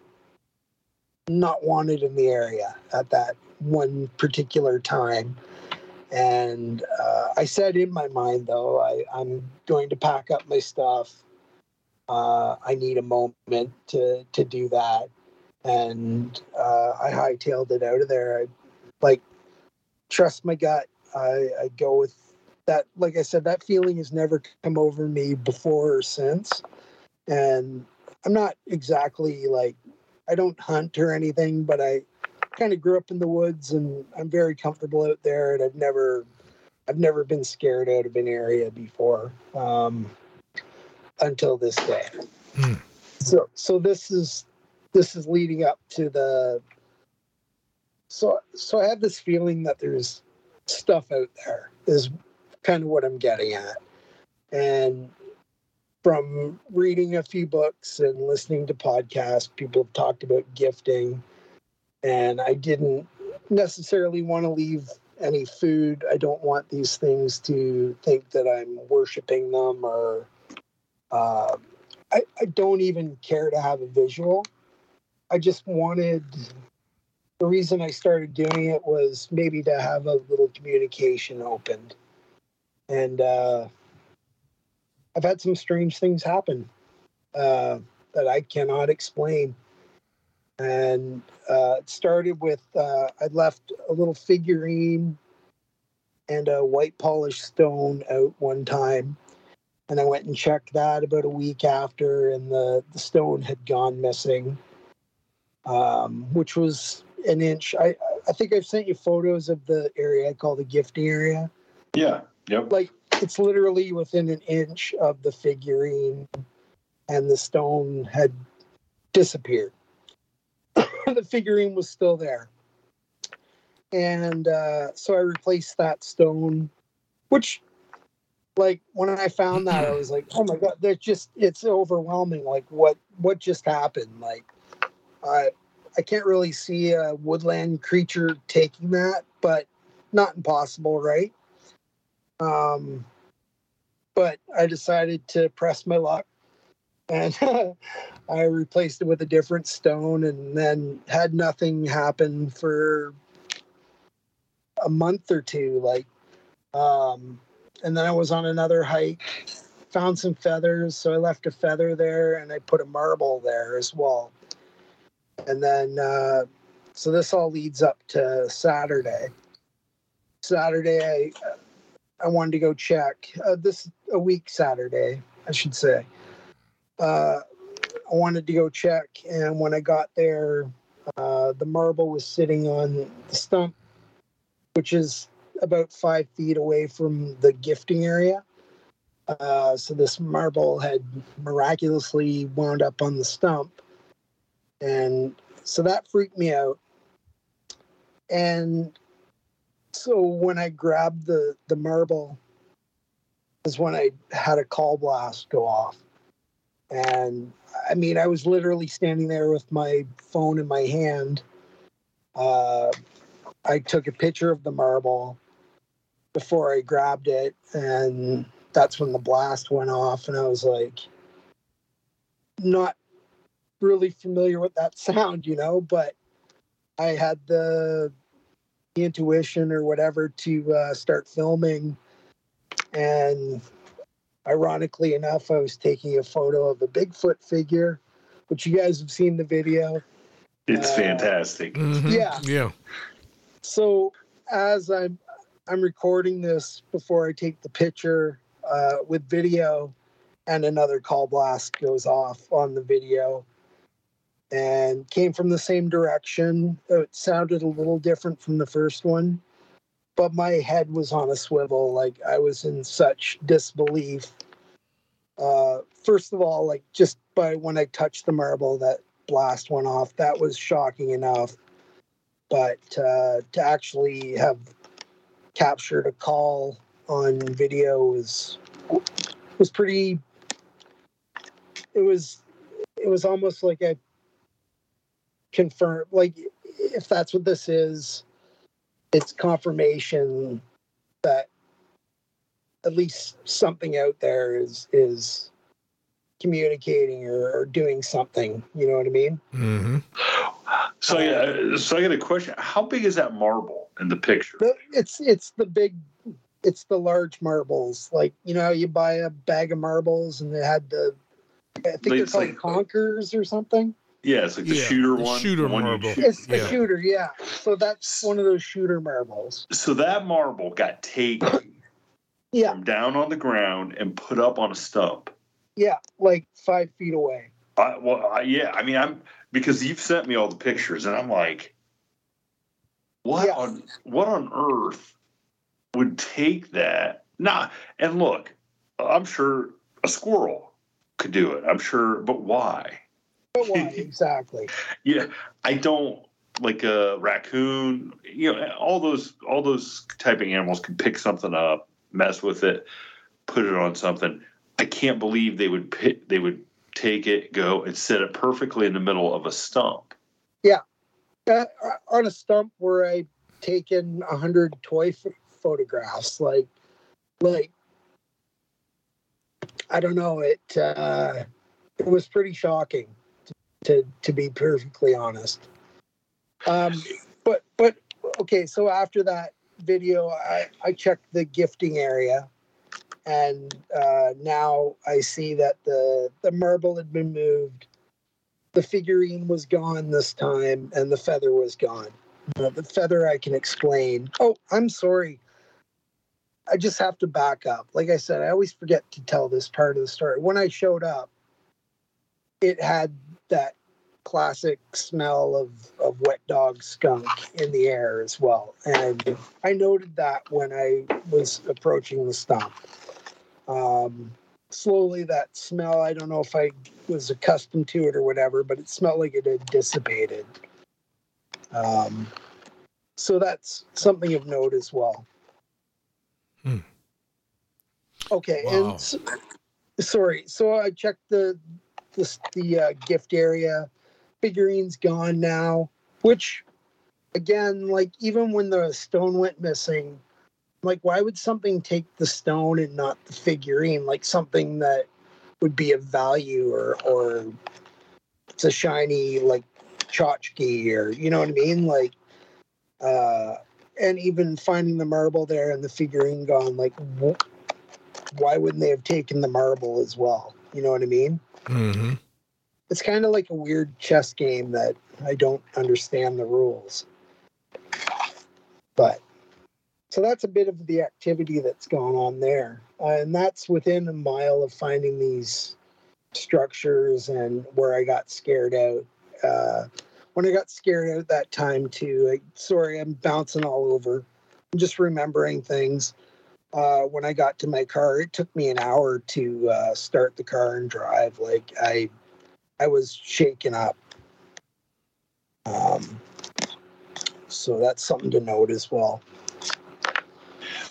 not wanted in the area at that one particular time. And uh, I said in my mind, though, I, I'm going to pack up my stuff. Uh, I need a moment to to do that, and uh, I hightailed it out of there. I like trust my gut. I, I go with that. Like I said, that feeling has never come over me before or since, and I'm not exactly like I don't hunt or anything, but I kind of grew up in the woods and I'm very comfortable out there and I've never I've never been scared out of an area before um, until this day. Hmm. So so this is this is leading up to the so so I have this feeling that there's stuff out there is kind of what I'm getting at. And from reading a few books and listening to podcasts, people have talked about gifting, and I didn't necessarily want to leave any food. I don't want these things to think that I'm worshiping them or uh, I, I don't even care to have a visual. I just wanted the reason I started doing it was maybe to have a little communication opened. And uh, I've had some strange things happen uh, that I cannot explain. And uh, it started with uh, I left a little figurine and a white polished stone out one time. And I went and checked that about a week after, and the, the stone had gone missing, um, which was an inch. I, I think I've sent you photos of the area I call the gifting area. Yeah. Yep. Like it's literally within an inch of the figurine and the stone had disappeared [COUGHS] the figurine was still there and uh, so i replaced that stone which like when i found that i was like oh my god there's just it's overwhelming like what what just happened like i i can't really see a woodland creature taking that but not impossible right? Um but I decided to press my luck and [LAUGHS] I replaced it with a different stone and then had nothing happen for a month or two like um and then I was on another hike found some feathers so I left a feather there and I put a marble there as well and then uh so this all leads up to Saturday Saturday I I wanted to go check uh, this a week Saturday, I should say. Uh, I wanted to go check, and when I got there, uh, the marble was sitting on the stump, which is about five feet away from the gifting area. Uh, so this marble had miraculously wound up on the stump, and so that freaked me out. And so when I grabbed the the marble is when I had a call blast go off. And I mean, I was literally standing there with my phone in my hand. Uh, I took a picture of the marble before I grabbed it, and that's when the blast went off. And I was like, not really familiar with that [LAUGHS] sound, you know, but I had the, the intuition or whatever to uh, start filming. And ironically enough, I was taking a photo of a Bigfoot figure, which you guys have seen the video. It's Uh, fantastic. Mhm. Yeah. Yeah. So as I'm I'm recording this before I take the picture uh, with video, and another call blast goes off on the video, and came from the same direction. It sounded a little different from the first one, but my head was on a swivel. Like I was in such disbelief. Uh, first of all, like just by when I touched the marble, that blast went off. That was shocking enough but uh, to actually have captured a call on video was was pretty it was it was almost like a confirm like if that's what this is it's confirmation that at least something out there is is communicating or, or doing something you know what i mean hmm So, yeah, so I got a question. How big is that marble in the picture? The, it's it's the big, it's the large marbles. Like you know, you buy a bag of marbles and they had the, I think they're It's called like- conkers or something. Yeah, it's like the Yeah, shooter the one. shooter the one you marble. shoot. It's the Yeah. shooter, yeah. So that's one of those shooter marbles. So that marble got taken Yeah, from down on the ground and put up on a stump. yeah, like five feet away. I, well, I, yeah, I mean, I'm because you've sent me all the pictures, and I'm like, what Yeah. on what on earth would take that? Nah, and look, I'm sure a squirrel could do it. I'm sure, but why? Why [LAUGHS] exactly? Yeah, I don't like a raccoon. You know, all those all those typing animals can pick something up, mess with it, put it on something. I can't believe they would pit, they would take it, go and set it perfectly in the middle of a stump. Uh, on a stump where I taken a hundred toy ph photographs, like, like, I don't know. It uh, it was pretty shocking, to to be perfectly honest. Um, but but okay. So after that video, I I checked the gifting area, and uh, now I see that the the marble had been moved the figurine was gone this time and the feather was gone. The feather I can explain. Oh, I'm sorry. I just have to back up. Like I said, I always forget to tell this part of the story. When I showed up, it had that classic smell of, of wet dog skunk in the air as well. And I noted that when I was approaching the stump. Um, slowly that smell i don't know if i was accustomed to it or whatever but it smelled like it had dissipated um, so that's something of note as well Hmm. okay Wow. and s sorry so i checked the the, the uh, gift area figurines gone now which again like even when the stone went missing like why would something take the stone and not the figurine? Like something that would be of value or or it's a shiny like tchotchke or you know what i mean? Like uh and even finding the marble there and the figurine gone like wh- why wouldn't they have taken the marble as well? You know what i mean? Hmm it's kind of like a weird chess game that i don't understand the rules but so that's a bit of the activity that's going on there. Uh, and that's within a mile of finding these structures and where I got scared out. Uh, when I got scared out that time, too, sorry, I'm bouncing all over. I'm just remembering things. Uh, when I got to my car, it took me an hour to uh, start the car and drive. Like I, I was shaken up. Um, so that's something to note as well.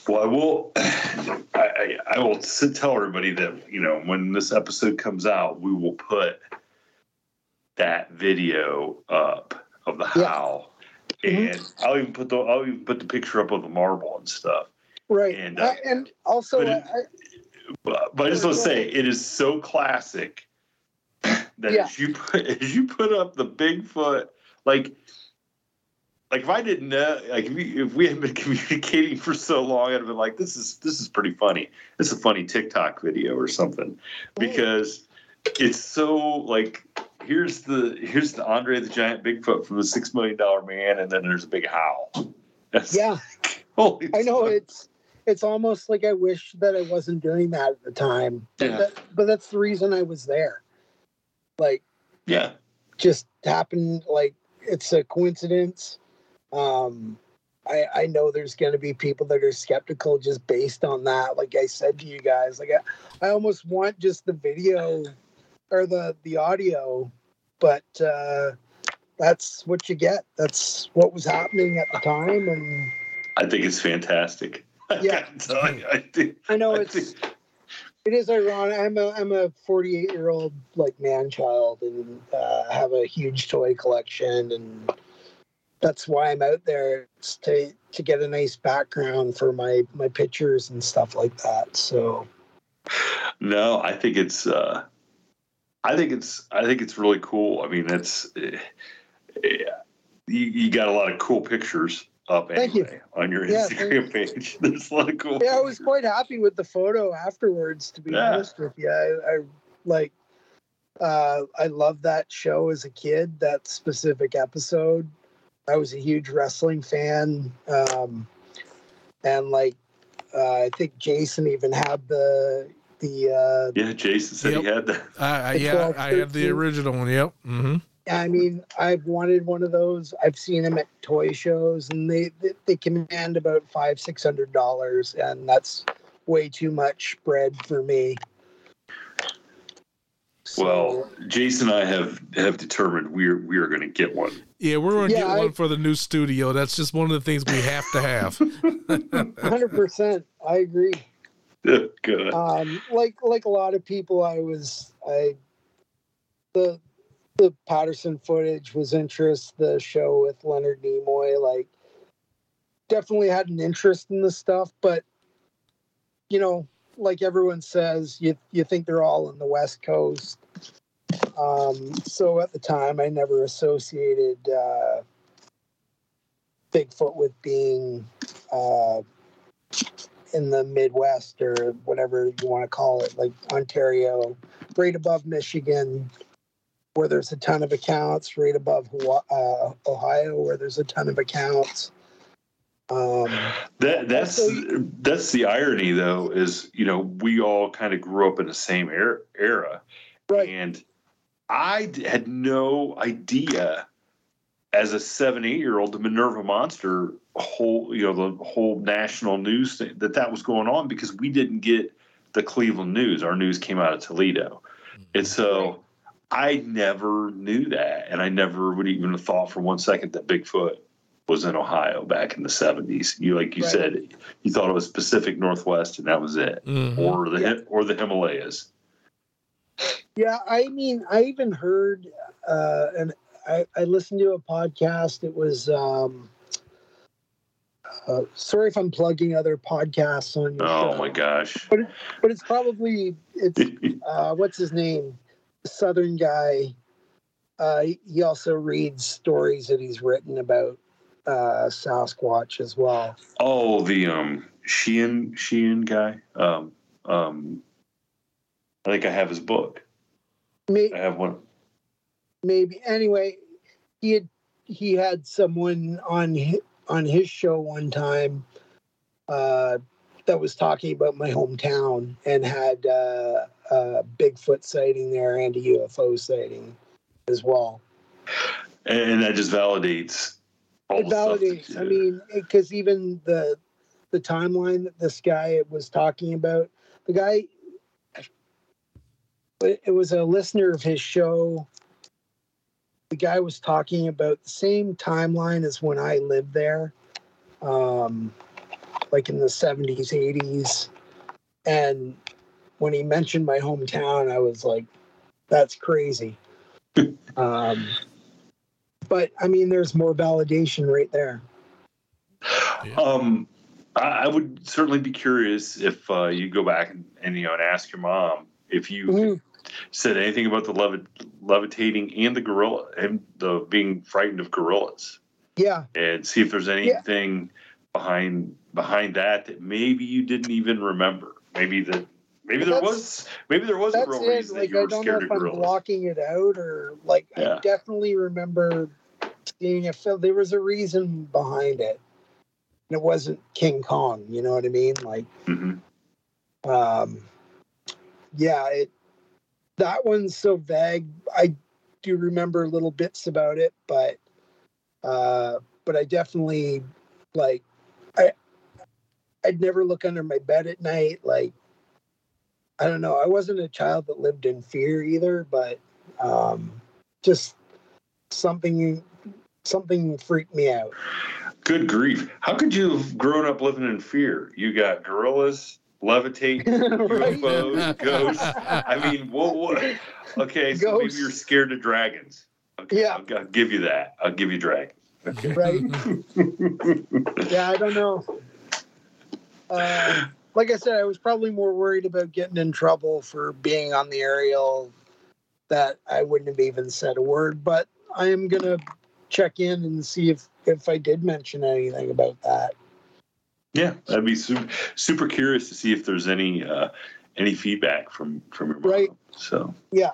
Well, I will. [SIGHS] I, I, I will tell everybody that you know when this episode comes out, we will put that video up of the Yeah. howl, and I'll even put the I'll even put the picture up of the marble and stuff. Right. And, And, uh, and also, but it- I, but I just want to say it is so classic that Yeah. as you put [LAUGHS] as you put up the Bigfoot, like like if I didn't know, like if we, if we had been [LAUGHS] communicating for so long, I'd have been like, this is this is pretty funny. This is a funny TikTok video or something because it's so like here's the here's the Andre the Giant Bigfoot from the Six Million Dollar Man, and then there's a big howl. [LAUGHS] That's, yeah, holy I know it's it's almost like I wish that I wasn't doing that at the time. But, that, but that's the reason I was there. Like, yeah. just happened. Like, it's a coincidence. Um, I I know there's going to be people that are skeptical just based on that. Like I said to you guys, like I, I almost want just the video or the the audio, but uh, that's what you get. That's what was happening at the time, and I think it's fantastic. [LAUGHS] Yeah. I, I think I know I it's think- it is ironic. I'm a I'm a 48 year old like man child, and uh, have a huge toy collection, and that's why I'm out there to to get a nice background for my my pictures and stuff like that. So No, I think it's. Uh, I think it's. I think it's really cool. I mean, it's. eh, eh, you, you got a lot of cool pictures up Thank you. on your Yeah, Instagram page. [LAUGHS] There's a lot of cool. yeah, I was quite happy with the photo afterwards. To be Yeah. honest with you, I, I like. Uh, I loved that show as a kid. That specific episode. I was a huge wrestling fan, um, and like uh, I think Jason even had the the. Uh, Yeah, Jason said he had that. I, I, The yeah, 12, I have the original one. Yep. hmm I mean, I've wanted one of those. I've seen them at toy shows, and they they, they command about five six hundred dollars, and that's way too much bread for me. So, Well, Jason and I have have determined we're we are going to get one. Yeah, we're gonna Yeah, get I- one for the new studio. That's just one of the things we have to have. [LAUGHS] [LAUGHS] hundred percent, I agree. [LAUGHS] Good. um like like a lot of people i was i the the patterson footage was interest the show with leonard nimoy like definitely had an interest in the stuff but you know like everyone says you you think they're all in the west coast. Um so at the time i never associated uh bigfoot with being uh in the Midwest or whatever you want to call it, like Ontario, right above Michigan, where there's a ton of accounts, right above Hawa- uh, Ohio, where there's a ton of accounts. Um, That that's Also- that's the irony, though, is you know we all kind of grew up in the same era, era, right. and I had no idea as a seven eight year old the Minerva Monster whole you know the whole national news thing, that that was going on because we didn't get the Cleveland news. Our news came out of Toledo, and so I never knew that, and I never would even have thought for one second that Bigfoot was in Ohio back in the seventies. You like you Right. said, you thought it was Pacific Northwest, and that was it, Mhm. or the Yeah. Or the Himalayas. Yeah, I mean, I even heard, uh, and I, I listened to a podcast. It was, um, uh, sorry if I'm plugging other podcasts on your Oh show, my gosh! but but it's probably it's [LAUGHS] uh, what's his name, the Southern guy. Uh, he- also reads stories that he's written about uh, Sasquatch as well. oh, the um Sheehan Sheehan guy. Um, um, I think I have his book. May, I have one. maybe anyway, he had he had someone on his, on his show one time uh, that was talking about my hometown and had uh, a Bigfoot sighting there and a UFO sighting as well. and that just validates all it the stuff that validates. I mean, because even the the timeline that this guy was talking about, the guy, it it was a listener of his show. The guy was talking about the same timeline as when I lived there, um, like in the seventies, eighties, and when he mentioned my hometown, I was like, "That's crazy." [LAUGHS] um, but I mean, there's more validation right there. Um, I, I would certainly be curious if uh, you go back and, and you know and ask your mom if you Mhm. said anything about the levi- levitating and the gorilla and the being frightened of gorillas, Yeah, and see if there's anything behind behind that that maybe you didn't even remember. Maybe that maybe there was maybe there was a real it. reason that Like you I were don't know if I'm gorillas. blocking it out or like Yeah. I definitely remember seeing a film. There was a reason behind it, and it wasn't King Kong. You know what I mean? Like, Mhm. um, yeah, it that one's so vague. I do remember little bits about it, but uh, but I definitely like I I'd never look under my bed at night. Like I don't know. I wasn't a child that lived in fear either, but um, just something something freaked me out. Good grief! How could you have grown up living in fear? You got gorillas, levitate, [LAUGHS] Right? UFOs, [LAUGHS] ghosts. I mean, what? what okay, so maybe you're scared of dragons. Okay, Yeah. I'll, I'll give you that. I'll give you dragons. Okay. right? [LAUGHS] yeah, I don't know. Uh, like I said, I was probably more worried about getting in trouble for being on the aerial that I wouldn't have even said a word. But I am gonna check in and see if if I did mention anything about that. Yeah, I'd be super, super curious to see if there's any uh, any feedback from from your mom. Right. So Yeah,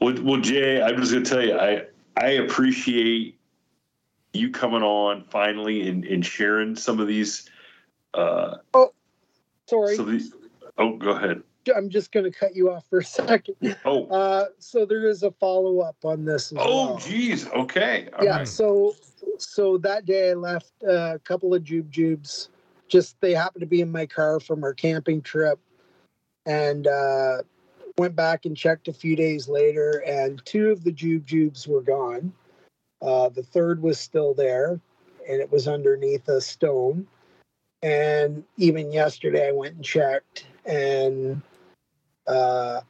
Well, well, Jay, I'm just going to tell you, I I appreciate you coming on finally and, and sharing some of these. Uh, oh, sorry, of these. Oh, go ahead. I'm just gonna cut you off for a [LAUGHS] second. Oh, Uh, so there is a follow up on this. Oh, well. geez. Okay. All yeah right. so so that day i left a couple of jube jubes just they happened to be in my car from our camping trip and uh went back and checked a few days later and two of the jube jubes were gone uh the third was still there and it was underneath a stone and even yesterday i went and checked and uh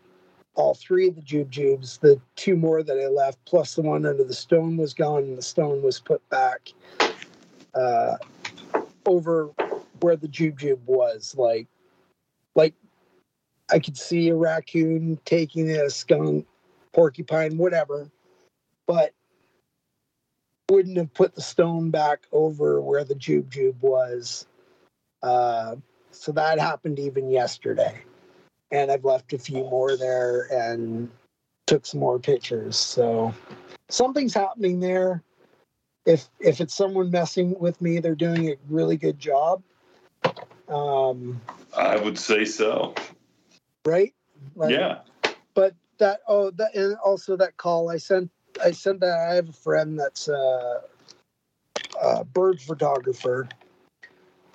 all three of the jube jubes. The two more that I left, plus the one under the stone, was gone, and the stone was put back uh, over where the jube jube was. Like, like I could see a raccoon taking a skunk, porcupine, whatever, but wouldn't have put the stone back over where the jube jube was. Uh, so that happened even yesterday and I've left a few more there and took some more pictures. So something's happening there. If if it's someone messing with me, they're doing a really good job. Um, I would say so. right? Like, yeah. But that oh that and also that call I sent I sent that I have a friend that's a, a bird photographer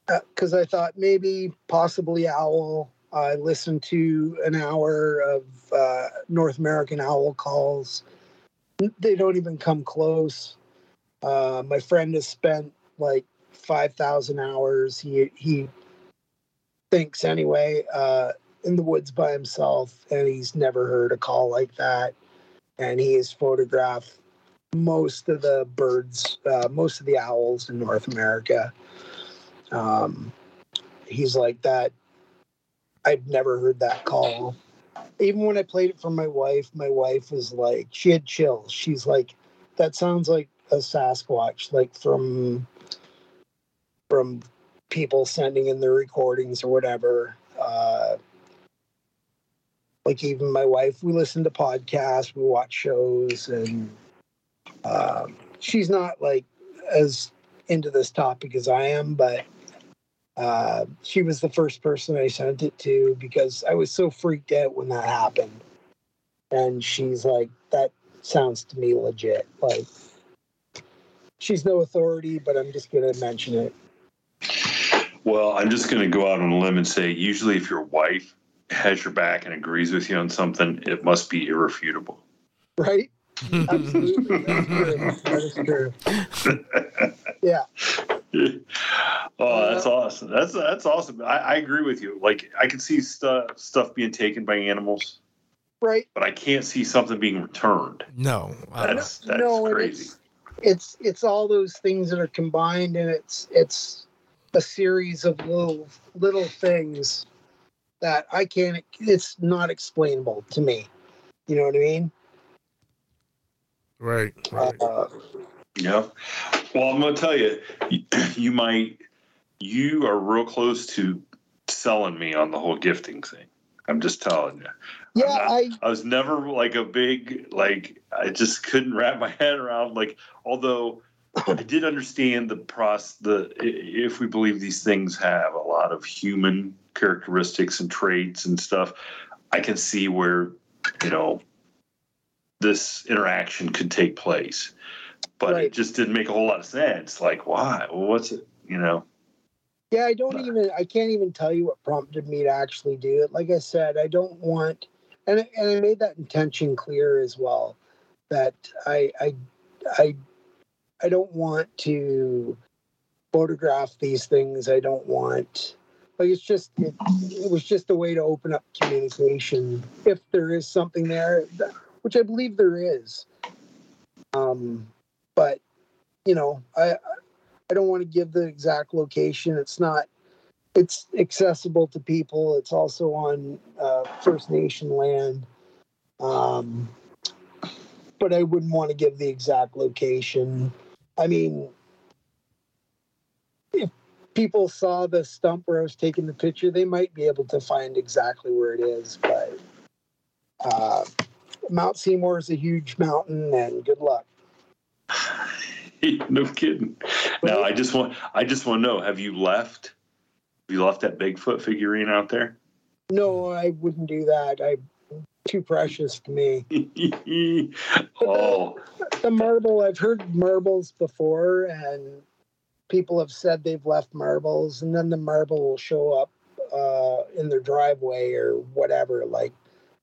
because I thought maybe possibly owl. I listened to an hour of uh, North American owl calls. They don't even come close. Uh, my friend has spent like five thousand hours. He he thinks anyway uh, in the woods by himself, and he's never heard a call like that. And he has photographed most of the birds, uh, most of the owls in North America. Um, he's like that. I've never heard that call. Even when I played it for my wife, my wife was like, she had chills. She's like, that sounds like a Sasquatch, like from from people sending in their recordings or whatever. Uh, like even my wife, we listen to podcasts, we watch shows, and um, she's not like as into this topic as I am, but uh, she was the first person I sent it to because I was so freaked out when that happened. And she's like, that sounds to me legit. Like, she's no authority, but I'm just going to mention it. Well, I'm just going to go out on a limb and say, usually, if your wife has your back and agrees with you on something, it must be irrefutable. Right? [LAUGHS] Absolutely. That's true. That is true. [LAUGHS] Yeah. [LAUGHS] oh, that's awesome. That's that's awesome. I, I agree with you. Like I can see stuff stuff being taken by animals, Right. but I can't see something being returned. No, That's that's no, crazy. it's it's it's all those things that are combined and it's it's a series of little little things that I can't it's not explainable to me. You know what I mean? Right. Right. Uh, Yeah. Well, I'm going to tell you, you, [CLEARS THROAT] you might, you are real close to selling me on the whole gifting thing. I'm just telling you. yeah, not- I I was never like a big, like, I just couldn't wrap my [LAUGHS] head around, like, although I did understand the process, the, if we believe these things have a lot of human characteristics and traits and stuff, I can see where, you know, this interaction could take place. But Right. it just didn't make a whole lot of sense. Like, why? Well, what's it? You know? Yeah, I don't even I can't even tell you what prompted me to actually do it. Like I said, I don't want and I- and I made that intention clear as well that I I I I don't want to photograph these things. I don't want like it's just it, it was just a way to open up communication if there is something there, which I believe there is. Um but you know, I I don't want to give the exact location. It's not. It's accessible to people. It's also on uh, First Nation land. Um, but I wouldn't want to give the exact location. I mean, if people saw the stump where I was taking the picture, they might be able to find exactly where it is. But uh, Mount Seymour is a huge mountain, and good luck. [SIGHS] [SIGHS] [SIGHS] [LAUGHS] no kidding. Now I just want I just want to know: Have you left? Have you left that Bigfoot figurine out there? No, I wouldn't do that. I too precious to me. [LAUGHS] oh, the marble i've heard marbles before and people have said they've left marbles and then the marble will show up uh, in their driveway or whatever like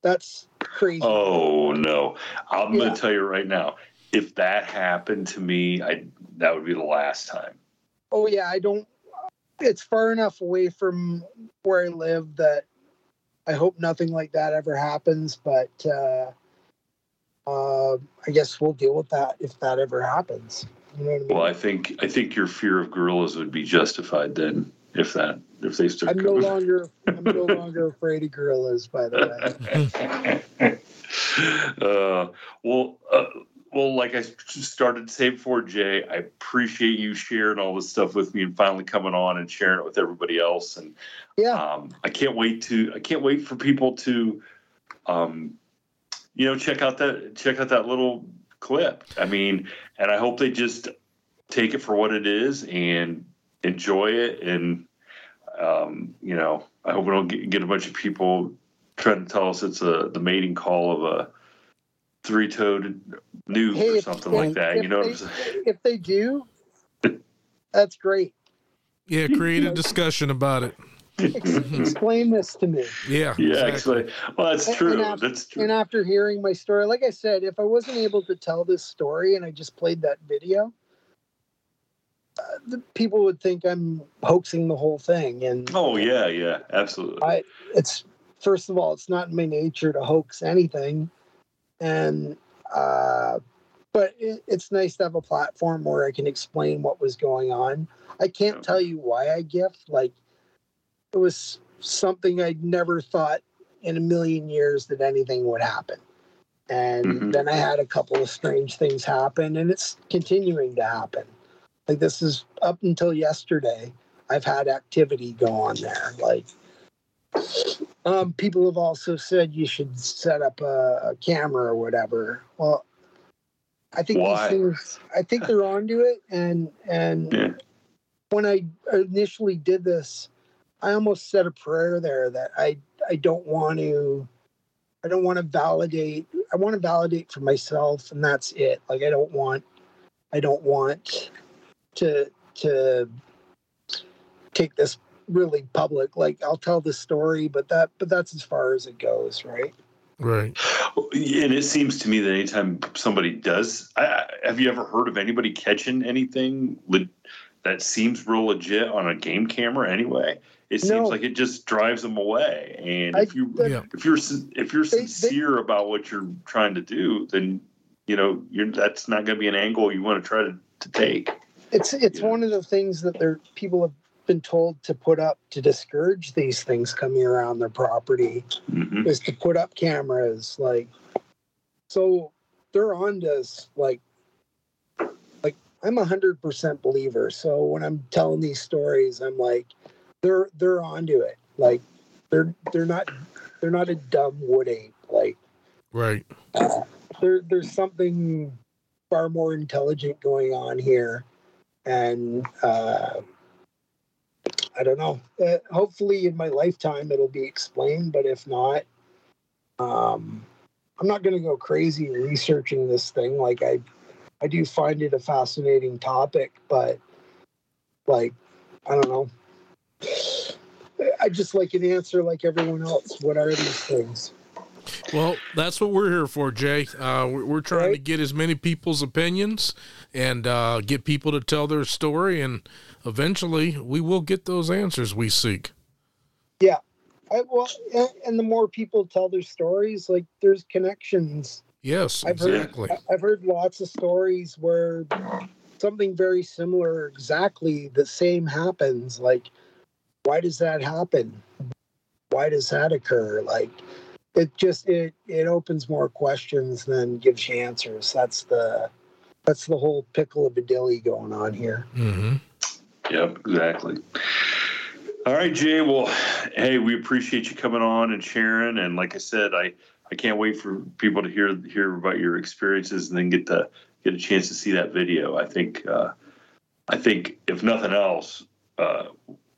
that's crazy oh no! I'm Yeah. going to tell you right now. If that happened to me, I that would be the last time. oh yeah i don't it's far enough away from where i live that i hope nothing like that ever happens but uh, uh, i guess we'll deal with that if that ever happens you know what i mean Well, I think I think your fear of gorillas would be justified then. If that if they start i'm no longer i'm no longer [LAUGHS] afraid of gorillas by the way [LAUGHS] uh, well, uh, well, like I started to say before, Jay, I appreciate you sharing all this stuff with me and finally coming on and sharing it with everybody else. And yeah um, I can't wait to I can't wait for people to, um, you know, check out that check out that little clip. I mean, and I hope they just take it for what it is and enjoy it. And um, you know, I hope we don't get, get a bunch of people trying to tell us it's a the mating call of a three-toed newt Hey, or if- something like that. You know what I'm they- saying? if they do, that's great. Yeah. Create a discussion about it. [LAUGHS] Explain this to me. Yeah. Yeah, exactly. actually, well, that's And- true. and after- that's true. And after hearing my story, like I said, if I wasn't able to tell this story and I just played that video, uh, the people would think I'm hoaxing the whole thing. And Oh yeah, yeah, absolutely. I, it's first of all, it's not in my nature to hoax anything, and uh, but it, it's nice to have a platform where I can explain what was going on. I can't tell you why I gift. Like it was something I'd never thought in a million years that anything would happen. And Mhm. then I had a couple of strange things happen, and it's continuing to happen. Like this is up until yesterday. I've had activity go on there. Like um, people have also said you should set up a, a camera or whatever. Well, I think Why? these things. I think they're onto it, and and Yeah. when I initially did this, I almost said a prayer there that I I don't want to. I don't want to validate. I want to validate for myself, and that's it. Like I don't want. I don't want to to take this really public. Like I'll tell the story, but that but that's as far as it goes, right? Right. And it seems to me that anytime somebody does, I, I- have you ever heard of anybody catching anything le- that seems real legit on a game camera? Anyway, it seems No. like it just drives them away. And I- if you that- Yeah. if you're if you're They- they- sincere about what you're trying to do, then you know, you're that's not going to be an angle you want to try to, to take. It's it's Yeah. one of the things that they're people have been told to put up to discourage these things coming around their property hmm is to put up cameras like so they're on to like like i'm a hundred percent believer. So when i'm telling these stories i'm like they're they're onto it. Like they're they're not they're not a dumb wood ape. Like Right. there there's something far more intelligent going on here. And uh i don't know. Uh, hopefully in my lifetime it'll be explained but if not um i'm not going to go crazy researching this thing. Like i i do find it a fascinating topic but like i don't know. I just like an answer like everyone else. What are these things Well, that's what we're here for, Jay. Uh, we're, we're trying to get as many people's opinions and uh, get people to tell their story, and eventually we will get those answers we seek. Yeah. I, well, and, the more people tell their stories, like there's connections. Yes, I've heard, exactly. I- I've heard lots of stories where something very similar, exactly the same happens. Like, why does that happen? Why does that occur? Like, it just it it opens more questions than gives you answers. That's the that's the whole pickle of a dilly going on here. Mm-hmm. Yep, exactly. All right, Jay. Well, hey, we appreciate you coming on and sharing. And like I said, I I can't wait for people to hear hear about your experiences and then get to get a chance to see that video. I think uh, I think if nothing else, uh,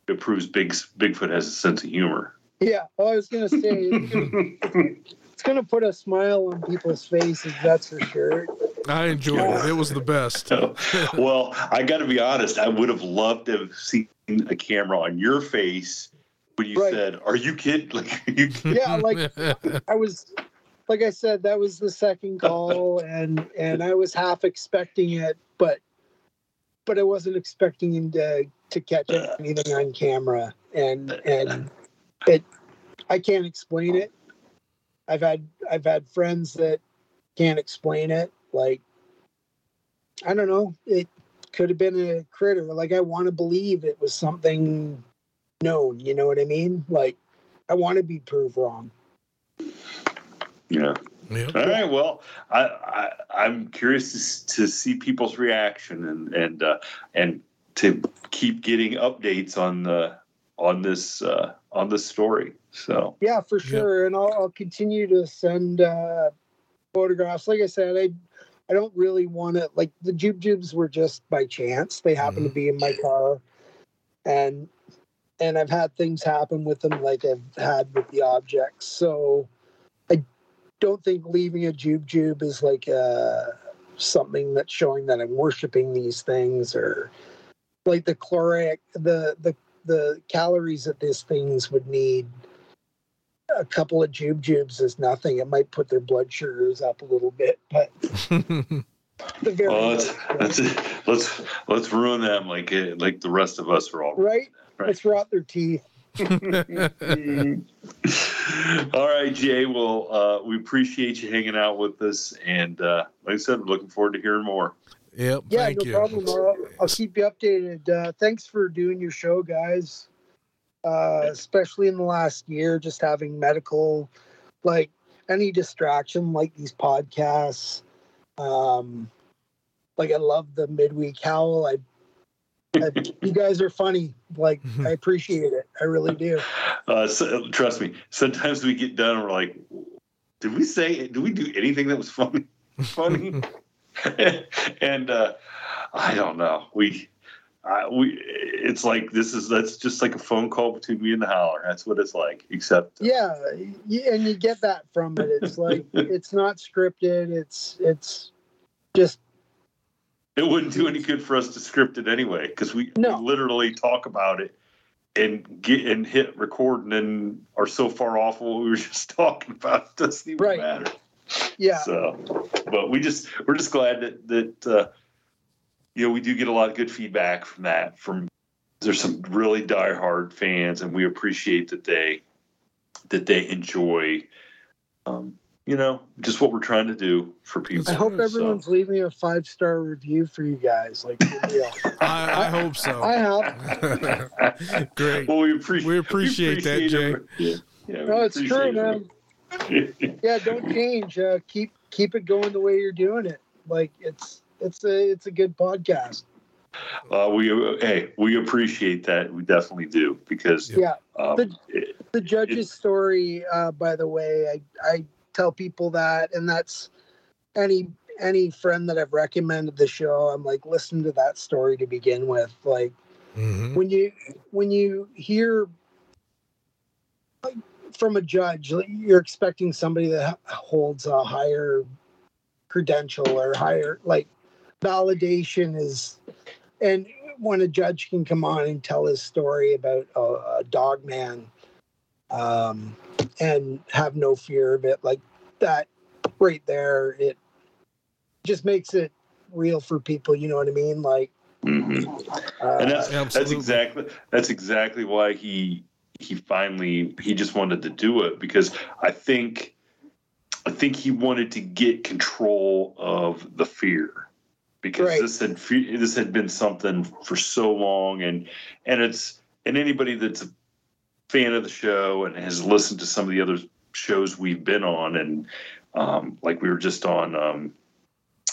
it proves Big Bigfoot has a sense of humor. Yeah, well, I was gonna say [LAUGHS] it's gonna, put a smile on people's faces. That's for sure. I enjoyed it. It was the best. [LAUGHS] well, I got to be honest. I would have loved to have seen a camera on your face when you Right. said, "Are you kidding?" [LAUGHS] Like, you kidding? Yeah, like I was, like I said, that was the second call, and and I was half expecting it, but but I wasn't expecting him to to catch anything on camera, and and it, I can't explain it. I've had I've had friends that can't explain it. Like I don't know, it could have been a critter. Like I want to believe it was something known. You know what I mean? Like I want to be proved wrong. Yeah. Yep. All right. Well, I, I I'm curious to, to see people's reaction and and uh, and to keep getting updates on the on this uh, on the story. So Yeah, for sure. And I'll, I'll continue to send uh, photographs. Like I said, I I don't really want to like the jube jubes were just by chance. They happened to be in my car, and and I've had things happen with them like I've had with the objects. So I don't think leaving a jube jube is like uh, something that's showing that I'm worshiping these things or like the caloric the the the calories that these things would need a couple of jube jubes is nothing. It might put their blood sugars up a little bit, but [LAUGHS] the very well, let's let's let's let's ruin them like uh, like the rest of us are all. right? Right. Let's rot their teeth. [LAUGHS] all right, Jay. Well, uh, we appreciate you hanging out with us, and uh, like I said, we're looking forward to hearing more. Yep. Yeah, thank no you. problem. I'll, I'll keep you updated. Uh, thanks for doing your show, guys. Uh, especially in the last year, just having medical, like any distraction, like these podcasts. Um, like I love the midweek howl. I, I you guys are funny. Like [LAUGHS] I appreciate it. I really do. Uh, so, trust me. Sometimes we get done, and we're like, "Did we say? Did we do anything that was funny? [LAUGHS] Funny?" [LAUGHS] [LAUGHS] and uh, I don't know. We, I, we. It's like this is that's just like a phone call between me and the howler. That's what it's like. Except, uh, Yeah, y- and you get that from it. It's like [LAUGHS] it's not scripted. It's it's just it wouldn't do any good for us to script it anyway because we, No. we literally talk about it and get and hit record and then are so far off of what we were [LAUGHS] just talking about. It doesn't even Right. matter. Yeah. So, but we just we're just glad that that uh, you know we do get a lot of good feedback from that. From there's some really diehard fans, and we appreciate that they that they enjoy um, you know, just what we're trying to do for people. I hope So- everyone's leaving a five star review for you guys. Like. [LAUGHS] I, I hope so. I have. [LAUGHS] Great. Well, we appreciate We appreciate that, Jay. Yeah, yeah, No, it's true, man. it. [LAUGHS] Yeah, don't change. Uh, keep keep it going the way you're doing it. Like it's it's a it's a good podcast. Uh, we hey, we appreciate that. We definitely do because Yeah. um, The- it- The judge's story, uh, by the way, I I tell people that, and that's any any friend that I've recommended the show. I'm like, listen to that story to begin with. Like Mhm. when you when you hear like, from a judge, you're expecting somebody that holds a higher credential or higher like validation is, and when a judge can come on and tell his story about a, a dog man, um, and have no fear of it, like that, right there, it just makes it real for people. You know what I mean? Like. mhm. Uh, and that's that's exactly that's exactly why he he finally he just wanted to do it because I think I think he wanted to get control of the fear because Right. this had this had been something for so long and and it's and anybody that's a fan of the show and has listened to some of the other shows we've been on and um, like we were just on um,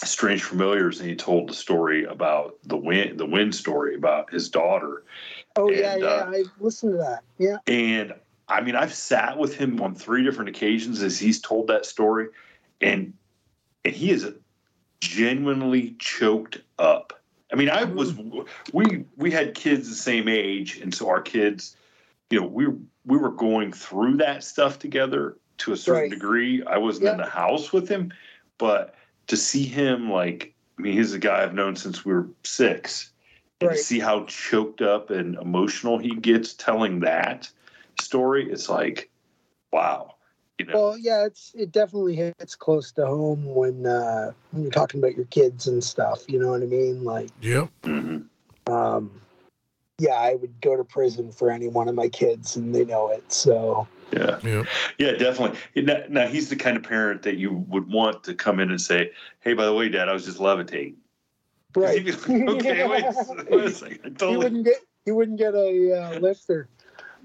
Strange Familiars and he told the story about the wind the wind story about his daughter Oh yeah, And, yeah. uh, I listened to that. Yeah. and I mean, I've sat with him on three different occasions as he's told that story, and and he is genuinely choked up. I mean, I was we we had kids the same age, and so our kids, you know, we we were going through that stuff together to a certain Right. degree. I wasn't in the house with him, but to see him like, I mean, he's a guy I've known since we were six, and Right. to see how choked up and emotional he gets telling that story, it's like, wow, you know. Well, yeah, it's it definitely hits close to home when uh when you're talking about your kids and stuff. You know what I mean? Like, Yep. Mhm. um, yeah, I would go to prison for any one of my kids, and they know it. So Yeah, Yep. yeah, definitely. Now, now he's the kind of parent that you would want to come in and say, "Hey, by the way, Dad, I was just levitating." Right. He'd be like, [LAUGHS] okay, wait, a- wait a second. I he totally wouldn't get he wouldn't get a uh, lifter.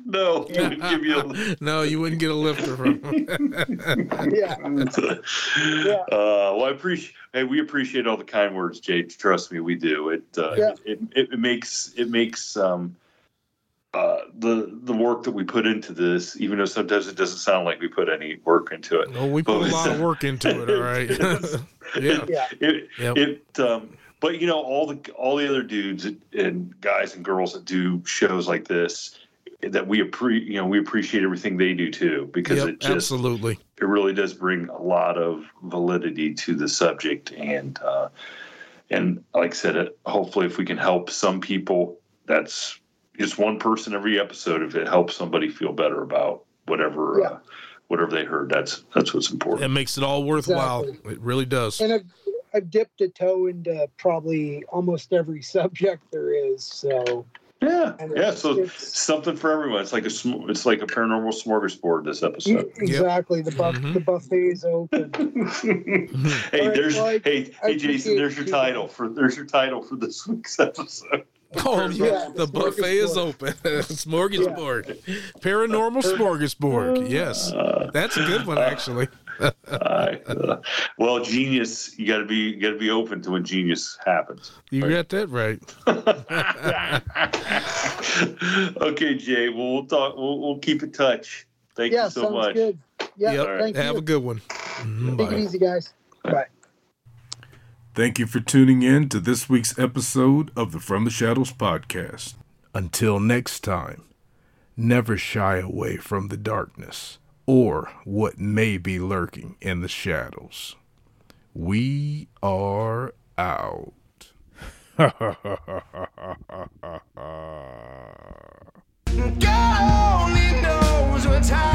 no. He wouldn't give you a [LAUGHS] no, you wouldn't get a lifter from him. [LAUGHS] Yeah. Uh, well, I appreciate. Hey, we appreciate all the kind words, Jay. Trust me, we do. It uh, Yeah. it, it it makes it makes um uh the the work that we put into this, even though sometimes it doesn't sound like we put any work into it. no, we put a lot of work into it. All right. yeah. Yeah. It Yep. it um but you know all the all the other dudes and guys and girls that do shows like this that we appre- you know we appreciate everything they do too because Yep. it just Absolutely. it really does bring a lot of validity to the subject and uh, and like I said, it, hopefully if we can help some people, that's just one person every episode. If it helps somebody feel better about whatever Yeah. uh, whatever they heard, that's that's what's important. It makes it all worthwhile. Exactly. It really does. And I've I've dipped a toe into probably almost every [LAUGHS] subject there is. So Yeah, and yeah. it's- So it's- something for everyone. It's like a sm- it's like a paranormal smorgasbord. This episode. exactly the buff Mhm. the buffet is open. [LAUGHS] hey, All right, there's well, I- hey I hey Jason. There's your title for there's your title for this week's [LAUGHS] episode. Oh, yeah. Yeah, The buffet is open. smorgasbord. Paranormal smorgasbord. Yes. Uh, That's a good one, actually. I, [LAUGHS] uh, well, genius. You got to be got to be open to when genius happens. You got that right. [LAUGHS] okay, Jay. Well, we'll talk. We'll, we'll keep in touch. Thank yeah, you so sounds much. good. Yeah, Yep. thank Have you. a good one. Take it easy, guys. Bye. Thank you for tuning in to this week's episode of the From the Shadows podcast. Until next time, never shy away from the darkness or what may be lurking in the shadows. We are out. God only knows what's hiding